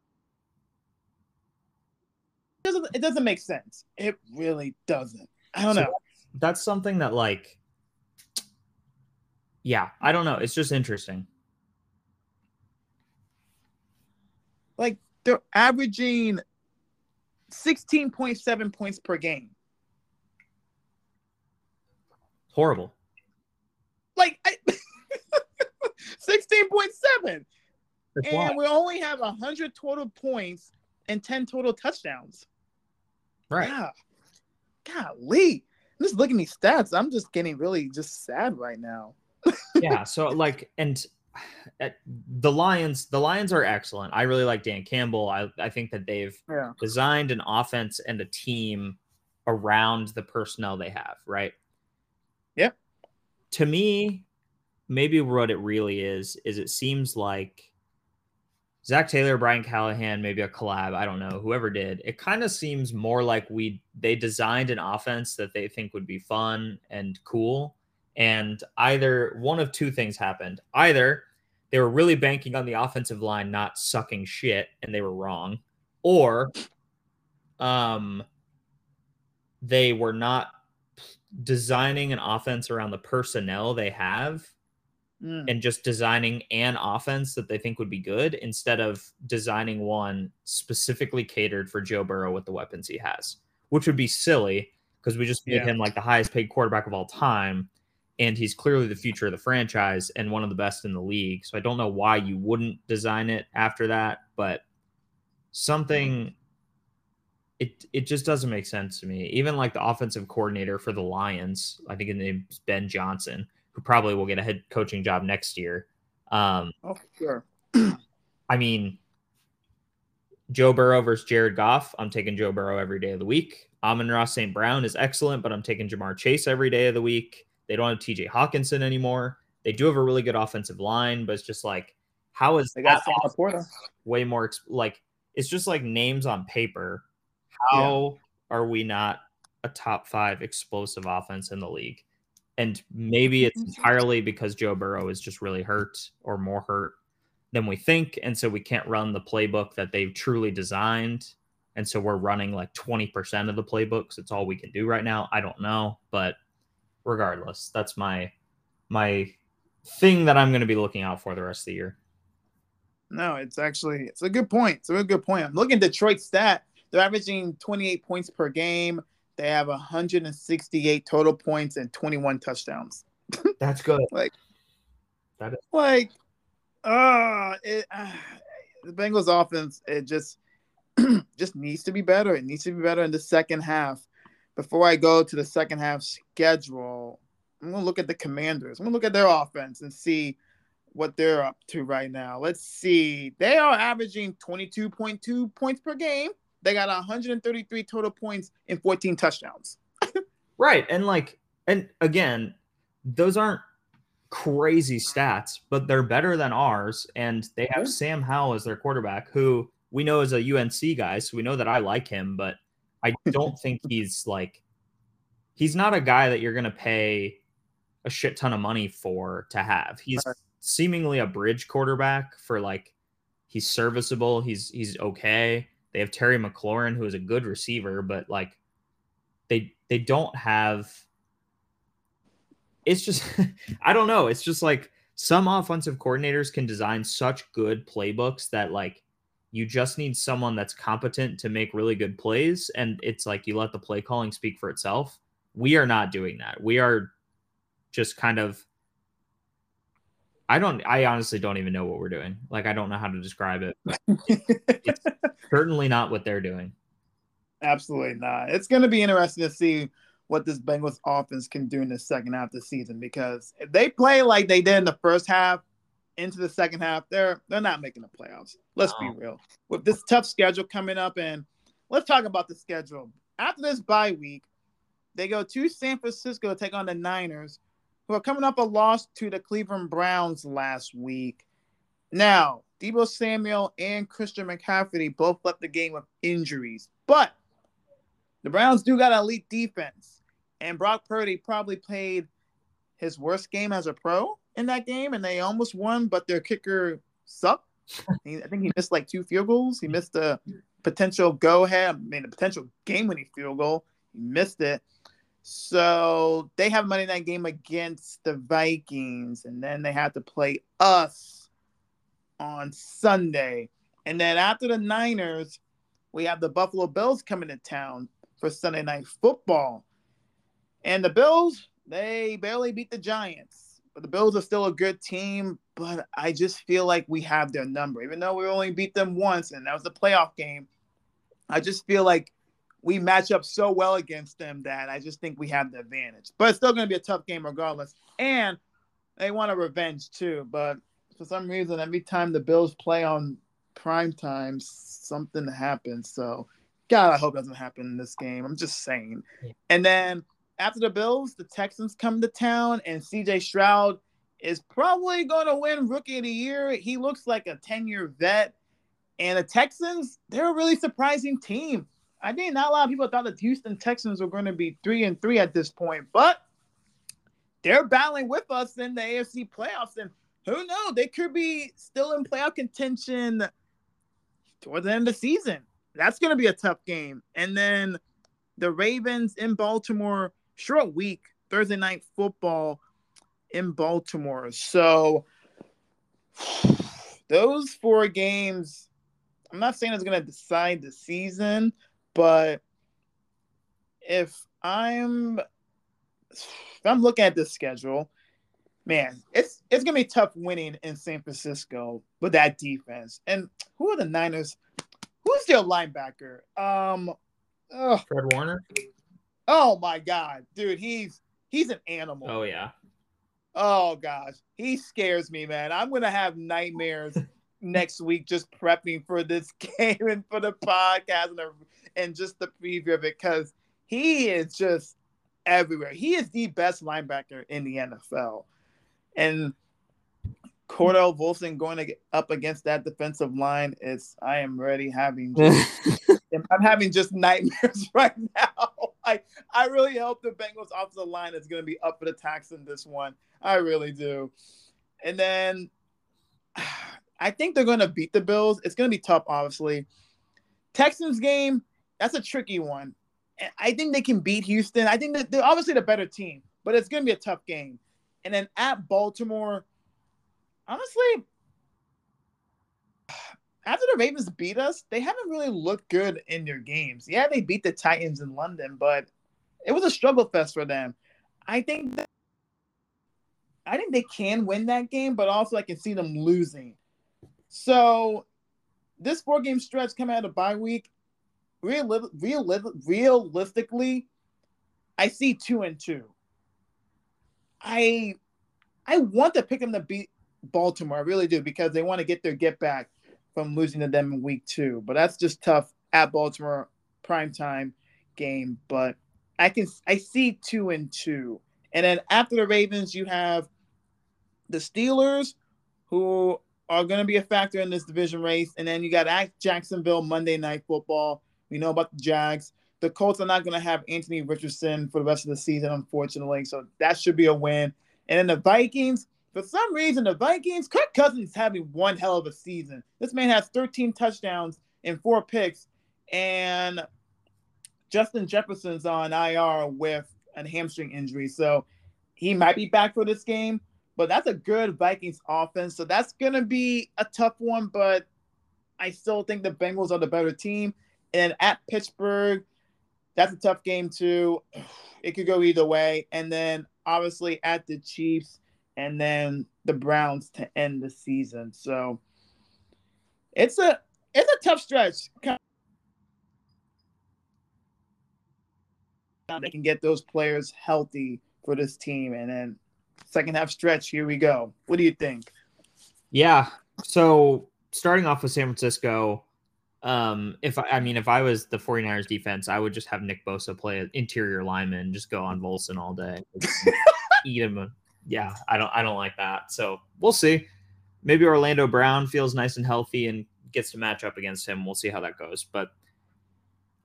It doesn't, it doesn't make sense. It really doesn't. I don't so know. That's something that, like, yeah, I don't know. It's just interesting. Like, they're averaging 16.7 points per game. Horrible. Like, I, [LAUGHS] 16.7. and we only have 100 total points and 10 total touchdowns. Right. Yeah. Golly. I'm just looking at these stats. I'm just getting really just sad right now. [LAUGHS] yeah. So, like, and uh, the Lions, the Lions are excellent. I really like Dan Campbell. I, I think that they've yeah. designed an offense and a team around the personnel they have, right? Yep. To me, maybe what it really is is it seems like Zac Taylor, Brian Callahan, maybe a collab. I don't know. Whoever did, it kind of seems more like we they designed an offense that they think would be fun and cool. And either one of two things happened. Either they were really banking on the offensive line not sucking shit and they were wrong, or um they were not designing an offense around the personnel they have mm. and just designing an offense that they think would be good instead of designing one specifically catered for Joe Burrow with the weapons he has, which would be silly because we just made yeah. him like the highest paid quarterback of all time. And he's clearly the future of the franchise and one of the best in the league. So I don't know why you wouldn't design it after that, but something it it just doesn't make sense to me. Even like the offensive coordinator for the Lions, I think his name's Ben Johnson who probably will get a head coaching job next year. Um, oh, sure. I mean, Joe Burrow versus Jared Goff. I'm taking Joe Burrow every day of the week. Amon-Ra St. Brown is excellent, but I'm taking Ja'Marr Chase every day of the week. They don't have TJ Hockenson anymore. They do have a really good offensive line, but it's just like, how is they LaPorta way more like it's just like names on paper. How yeah. are we not a top five explosive offense in the league? And maybe it's mm-hmm. entirely because Joe Burrow is just really hurt or more hurt than we think. And so we can't run the playbook that they've truly designed. And so we're running like 20% of the playbooks. It's all we can do right now. I don't know. But regardless, that's my my thing that I'm going to be looking out for the rest of the year. No, it's actually it's a good point. It's a good point. I'm looking at Detroit stat. They're averaging 28 points per game. They have 168 total points and 21 touchdowns. [LAUGHS] That's good. like that is like uh, it, uh the Bengals offense it just [CLEARS THROAT] just needs to be better. It needs to be better in the second half. Before I go to the second half schedule, I'm gonna look at the Commanders. I'm gonna look at their offense and see what they're up to right now. Let's see. They are averaging 22.2 points per game. They got 133 total points and 14 touchdowns. [LAUGHS] right. And like, and again, those aren't crazy stats, but they're better than ours. And they have mm-hmm. Sam Howell as their quarterback, who we know is a UNC guy. So we know that I like him, but I [LAUGHS] don't think he's like, he's not a guy that you're going to pay a shit ton of money for to have. He's seemingly a bridge quarterback for like He's serviceable. He's he's okay. They have Terry McLaurin, who is a good receiver, but like they they don't have. It's just [LAUGHS] I don't know. It's just like some offensive coordinators can design such good playbooks that like you just need someone that's competent to make really good plays and it's like you let the play calling speak for itself we are not doing that we are just kind of i don't i honestly don't even know what we're doing like i don't know how to describe it [LAUGHS] it's certainly not what they're doing absolutely not it's going to be interesting to see what this bengals offense can do in the second half of the season because if they play like they did in the first half into the second half, they're they're not making the playoffs. Let's no. be real. With this tough schedule coming up, and let's talk about the schedule. After this bye week, they go to San Francisco to take on the Niners, who are coming up a loss to the Cleveland Browns last week. Now, Deebo Samuel and Christian McCaffrey both left the game with injuries, but the Browns do got elite defense, and Brock Purdy probably played his worst game as a pro in that game, and they almost won, but their kicker sucked. I think he missed like two field goals. He missed a potential go ahead, I mean, a potential game winning field goal. He missed it. So they have Monday night game against the Vikings, and then they have to play us on Sunday. And then after the Niners, we have the Buffalo Bills coming to town for Sunday night football. And the Bills, they barely beat the Giants. But the Bills are still a good team, but I just feel like we have their number. Even though we only beat them once and that was the playoff game, I just feel like we match up so well against them that I just think we have the advantage. But it's still going to be a tough game regardless. And they want a revenge too. But for some reason, every time the Bills play on prime time, something happens. So, God, I hope it doesn't happen in this game. I'm just saying. And then after the Bills, the Texans come to town, and CJ Stroud is probably going to win Rookie of the Year. He looks like a 10 year vet. And the Texans, they're a really surprising team. I think not a lot of people thought the Houston Texans were going to be three and three at this point, but they're battling with us in the AFC playoffs. And who knows, they could be still in playoff contention toward the end of the season. That's going to be a tough game. And then the Ravens in Baltimore short week, Thursday night football in Baltimore. So those four games, I'm not saying it's going to decide the season, but if I'm if I'm looking at this schedule, man, it's it's gonna be tough winning in San Francisco with that defense. And who are the Niners? Who's their linebacker? Um, ugh. Fred Warner. Oh my god, dude, he's he's an animal. Oh yeah. Oh gosh, he scares me, man. I'm gonna have nightmares [LAUGHS] next week just prepping for this [LAUGHS] game and for the podcast and, the, and just the preview of it because he is just everywhere. He is the best linebacker in the NFL, and Cordell Volson going get up against that defensive line is I am ready having just, [LAUGHS] I'm having just nightmares [LAUGHS] right now. [LAUGHS] I I really hope the Bengals offensive line is going to be up for the tax in this one. I really do. And then [SIGHS] I think they're going to beat the Bills. It's going to be tough, obviously. Texans game, that's a tricky one. I think they can beat Houston. I think that they're obviously the better team, but it's going to be a tough game. And then at Baltimore, honestly, after the Ravens beat us, they haven't really looked good in their games. Yeah, they beat the Titans in London, but it was a struggle fest for them. I think that, I think they can win that game, but also I can see them losing. So this four game stretch coming out of bye week, real, real, realistically, I see two and two. I I want to pick them to beat Baltimore. I really do because they want to get their get back from losing to them in week two. But that's just tough at Baltimore prime time game. But I can I see two and two. And then after the Ravens, you have the Steelers, who are going to be a factor in this division race. And then you got Jacksonville Monday Night Football. We know about the Jags. The Colts are not going to have Anthony Richardson for the rest of the season, unfortunately. So that should be a win. And then the Vikings, For some reason, the Vikings, Kirk Cousins is having one hell of a season. This man has 13 touchdowns and four picks, and Justin Jefferson's on IR with a hamstring injury. So he might be back for this game, but that's a good Vikings offense. So that's going to be a tough one, but I still think the Bengals are the better team. And at Pittsburgh, that's a tough game too. [SIGHS] It could go either way. And then obviously at the Chiefs and then the Browns to end the season. So it's a it's a tough stretch. They can get those players healthy for this team, and then second half stretch. Here we go. What do you think? Yeah. So starting off with San Francisco, um, if I, I mean, if I was the 49ers defense, I would just have Nick Bosa play interior lineman, just go on Volson all day, [LAUGHS] eat him. Yeah, I don't, I don't like that. So we'll see. Maybe Orlando Brown feels nice and healthy and gets to match up against him. We'll see how that goes. But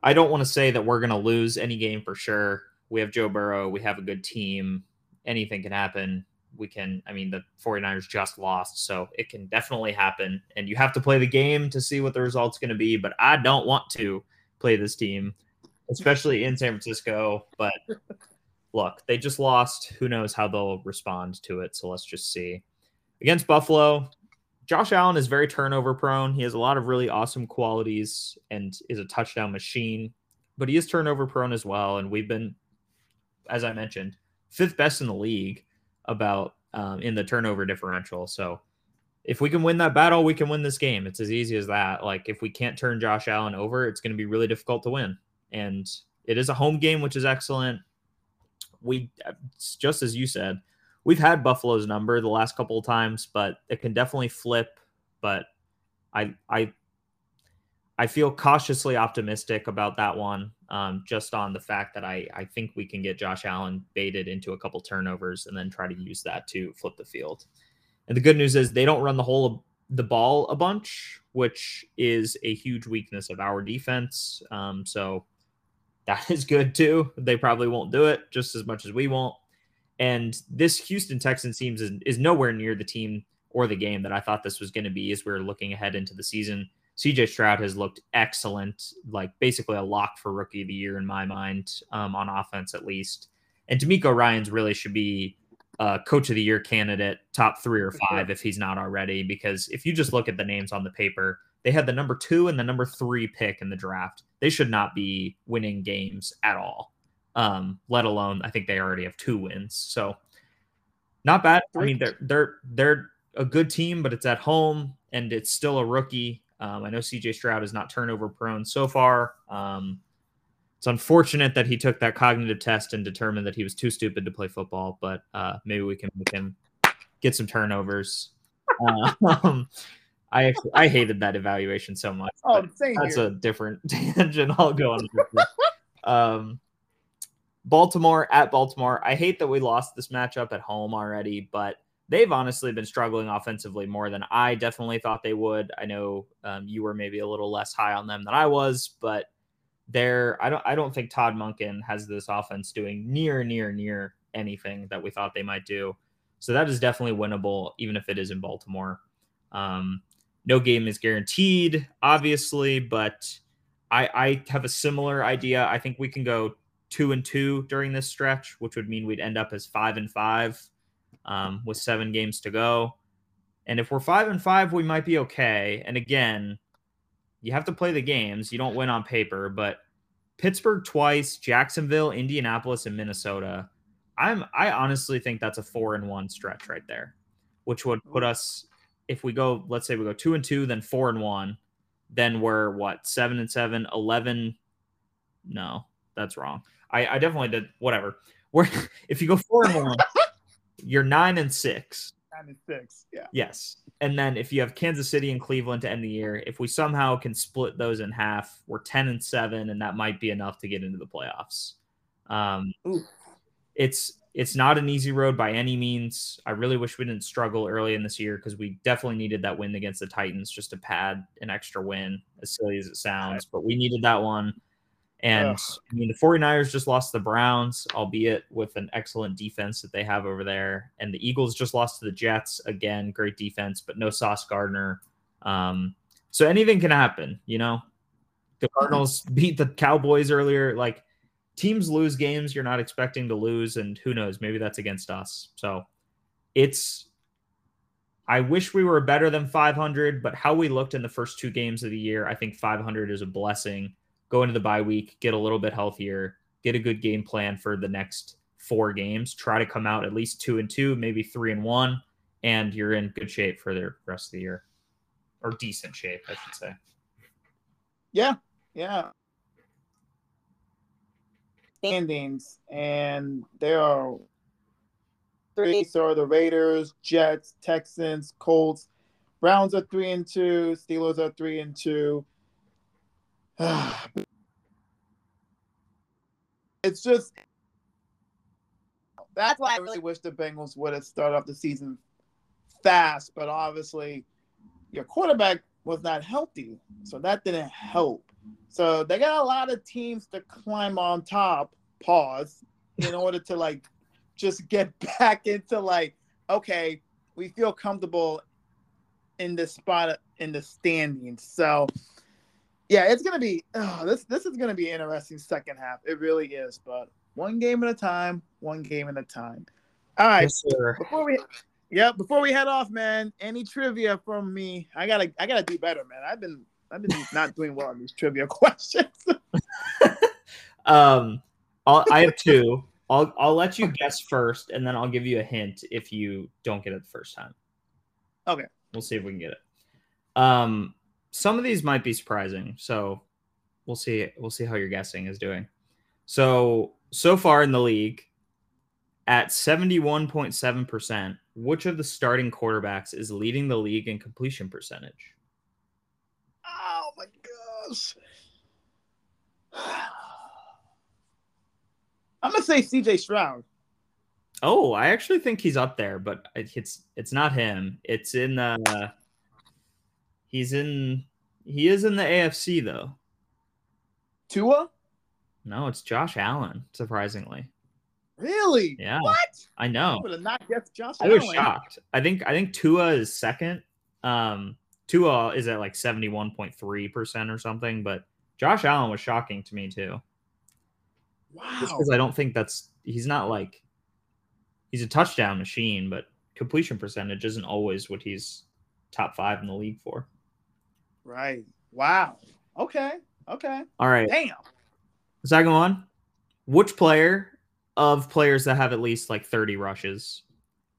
I don't want to say that we're going to lose any game for sure. We have Joe Burrow. We have a good team. Anything can happen we can i mean the 49ers just lost so it can definitely happen. And you have to play the game to see what the result's going to be but i don't want to play this team especially in san francisco but [LAUGHS] look they just lost. Who knows how they'll respond to it so let's just see. Against buffalo josh allen is very turnover prone. He has a lot of really awesome qualities and is a touchdown machine but he is turnover prone as well and we've been as i mentioned fifth best in the league about um, in the turnover differential. So if we can win that battle, we can win this game. It's as easy as that. Like if we can't turn Josh Allen over, it's going to be really difficult to win. And it is a home game, which is excellent. We just as you said, we've had Buffalo's number the last couple of times, but it can definitely flip. But I I I feel cautiously optimistic about that one, um, just on the fact that I, I think we can get Josh Allen baited into a couple turnovers and then try to use that to flip the field. And the good news is they don't run the whole of the ball a bunch, which is a huge weakness of our defense. Um, so that [LAUGHS] is good too. They probably won't do it just as much as we won't. And this Houston Texans team is, is nowhere near the team or the game that I thought this was going to be as we are looking ahead into the season. CJ Stroud has looked excellent, like basically a lock for rookie of the year in my mind, um, on offense at least. And DeMeco Ryans really should be a coach of the year candidate, top three or five if he's not already. Because if you just look at the names on the paper, they had the number two and the number three pick in the draft. They should not be winning games at all. Um, let alone I think they already have two wins. So not bad. I mean, they're they're they're a good team, but it's at home and it's still a rookie. Um, I know CJ Stroud is not turnover prone so far. Um, it's unfortunate that he took that cognitive test and determined that he was too stupid to play football, but uh, maybe we can make him get some turnovers. [LAUGHS] um, I actually, I hated that evaluation so much. Oh, that's here. a different [LAUGHS] tangent. I'll go on. um, Baltimore at Baltimore. I hate that we lost this matchup at home already, but they've honestly been struggling offensively more than I definitely thought they would. I know um, you were maybe a little less high on them than I was, but they're I don't I don't think Todd Monken has this offense doing near near near anything that we thought they might do. So that is definitely winnable, even if it is in Baltimore. Um, no game is guaranteed, obviously, but I, I have a similar idea. I think we can go two and two during this stretch, which would mean we'd end up as five and five um, with seven games to go. And if we're five and five, we might be okay. And again, you have to play the games. You don't win on paper, but Pittsburgh twice, Jacksonville, Indianapolis, and Minnesota. I'm I honestly think that's a four and one stretch right there, which would put us if we go, let's say we go two and two, then four and one, then we're what, seven and seven, 11. No, that's wrong. I, I definitely did whatever. We're [LAUGHS] if you go four and one, you're nine and six. Nine and six. Yeah. Yes. And then if you have Kansas City and Cleveland to end the year, if we somehow can split those in half, we're 10 and seven, and that might be enough to get into the playoffs. Um, it's it's not an easy road by any means. I really wish we didn't struggle early in this year because we definitely needed that win against the Titans just to pad an extra win, as silly as it sounds. But we needed that one. And Ugh. I mean, the 49ers just lost the Browns, albeit with an excellent defense that they have over there. And the Eagles just lost to the Jets. Again, great defense, but no Sauce Gardner. Um, so anything can happen, you know? The Cardinals beat the Cowboys earlier. Like, teams lose games you're not expecting to lose. And who knows? Maybe that's against us. So it's. I wish we were better than 500, but how we looked in the first two games of the year, I think 500 is a blessing go into the bye week, get a little bit healthier, get a good game plan for the next four games, try to come out at least two and two, maybe three and one, and you're in good shape for the rest of the year. Or decent shape, I should say. Yeah, yeah. Standings, and there are three. So are the Raiders, Jets, Texans, Colts. Browns are three and two. Steelers are three and two. [SIGHS] it's just that's why I really wish the Bengals would have started off the season fast, but obviously your quarterback was not healthy, so that didn't help. So they got a lot of teams to climb on top, pause, in order to like just get [LAUGHS] back into like, okay, we feel comfortable in this spot in the standings. So yeah, it's gonna be oh, this. This is gonna be an interesting second half. It really is. But one game at a time. One game at a time. All right. Yes, sir. Before we, yeah, before we head off, man. Any trivia from me? I gotta, I gotta do better, man. I've been, I've been [LAUGHS] not doing well on these trivia [LAUGHS] questions. [LAUGHS] um, I'll, I have two. I'll, I'll let you guess first, and then I'll give you a hint if you don't get it the first time. Okay. We'll see if we can get it. Um, some of these might be surprising, so we'll see. We'll see how your guessing is doing. So so far in the league, at seventy one point seven percent, which of the starting quarterbacks is leading the league in completion percentage? oh my gosh. [SIGHS] I'm gonna say C.J. Stroud. Oh, I actually think he's up there, but it's it's not him. It's in the. He's in. He is in the AFC though. Tua. No, it's Josh Allen. Surprisingly, Really? Yeah. What? I I know. would have not guessed Josh I was Allen. shocked. I think I think Tua is second. Um, Tua is at like seventy one point three percent or something, but Josh Allen was shocking to me too. Just Wow. because I don't think that's he's not like he's a touchdown machine, but completion percentage isn't always what he's top five in the league for. Right. Wow. Okay. Okay. All right, Damn. second one. Which player of players that have at least like thirty rushes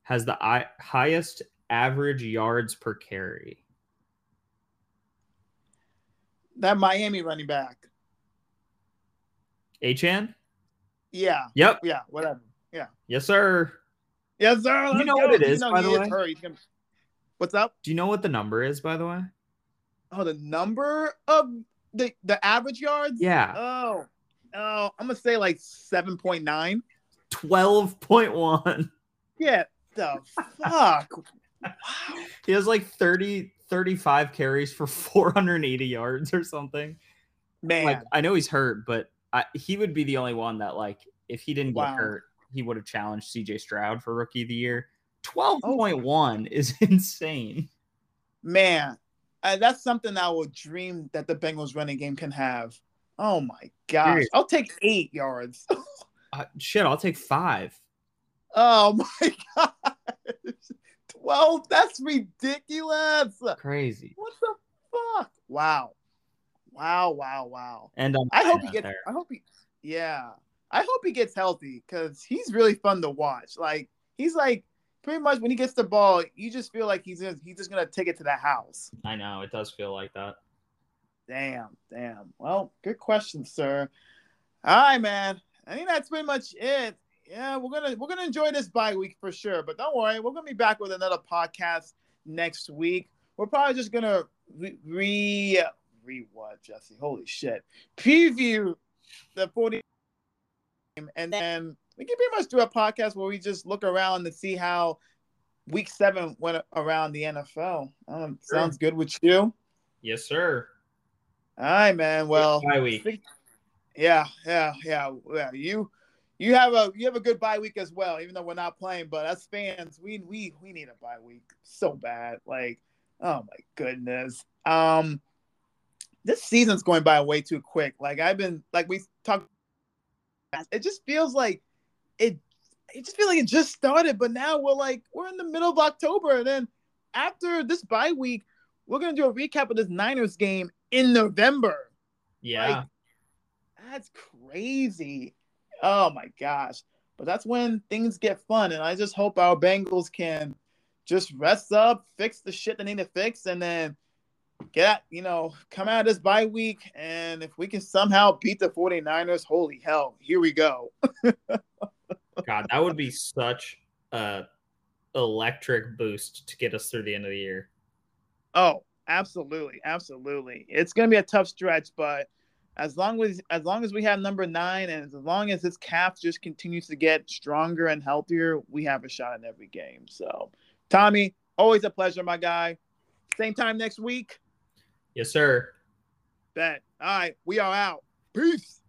has the I- highest average yards per carry? That Miami running back. Achane? Yeah. Yep. Yeah. Whatever. Yeah. Yes, sir. Yes, sir. You let's know go. what it is, know by the way? What's up? Do you know what the number is, by the way? Oh, the number of the the average yards. Yeah, Oh. Oh, I'm gonna say like seven point nine. twelve point one. Yeah. The fuck. [LAUGHS] wow. He has like 30, 35 carries for 480 yards or something. Man. Like I know he's hurt, but I, he would be the only one that like if he didn't get Wow. hurt, he would have challenged CJ Stroud for rookie of the year. Oh. Twelve point one is [LAUGHS] insane. Man, that's something I would dream that the Bengals running game can have. Oh my gosh. Seriously. I'll take eight yards. [LAUGHS] Uh, shit, I'll take five. Oh [LAUGHS] my gosh. 12. That's ridiculous. Crazy. What the fuck? Wow. Wow, wow, wow. And um, I hope he gets there. I hope he yeah. I hope he gets healthy because he's really fun to watch. Like he's like pretty much when he gets the ball, you just feel like he's just, he's just gonna take it to the house. I know it does feel like that. Damn, damn. Well, good question, sir. All right, man. I think that's pretty much it. Yeah, we're gonna we're gonna enjoy this bye week for sure. But don't worry, we're gonna be back with another podcast next week. We're probably just gonna re re, re what, Jesse? Holy shit! Preview the forty game, and then we can pretty much do a podcast where we just look around and see how week seven went around the NFL. Um, Sure. Sounds good with you. Yes, sir. All right, man. Well, bye week. Yeah, yeah, yeah, yeah. You you have a you have a good bye week as well, even though we're not playing. But as fans, we we we need a bye week so bad. Like, oh my goodness. Um, this season's going by way too quick. Like I've been like we talked. It just feels like it. It just feels like it just started, but now we're like we're in the middle of October, and then after this bye week, we're gonna do a recap of this Niners game in November. Yeah, like, that's crazy. Oh my gosh. But that's when things get fun. And I just hope our Bengals can just rest up, fix the shit they need to fix, and then get, you know, come out of this bye week. And if we can somehow beat the 49ers, holy hell, here we go. [LAUGHS] God, that would be such a electric boost to get us through the end of the year. Oh, absolutely. Absolutely. It's going to be a tough stretch, but as long as as long as we have number nine and as long as this calf just continues to get stronger and healthier, we have a shot in every game. So, Tommy, always a pleasure, my guy. Same time next week. Yes, sir. Bet. All right, we are out. Peace.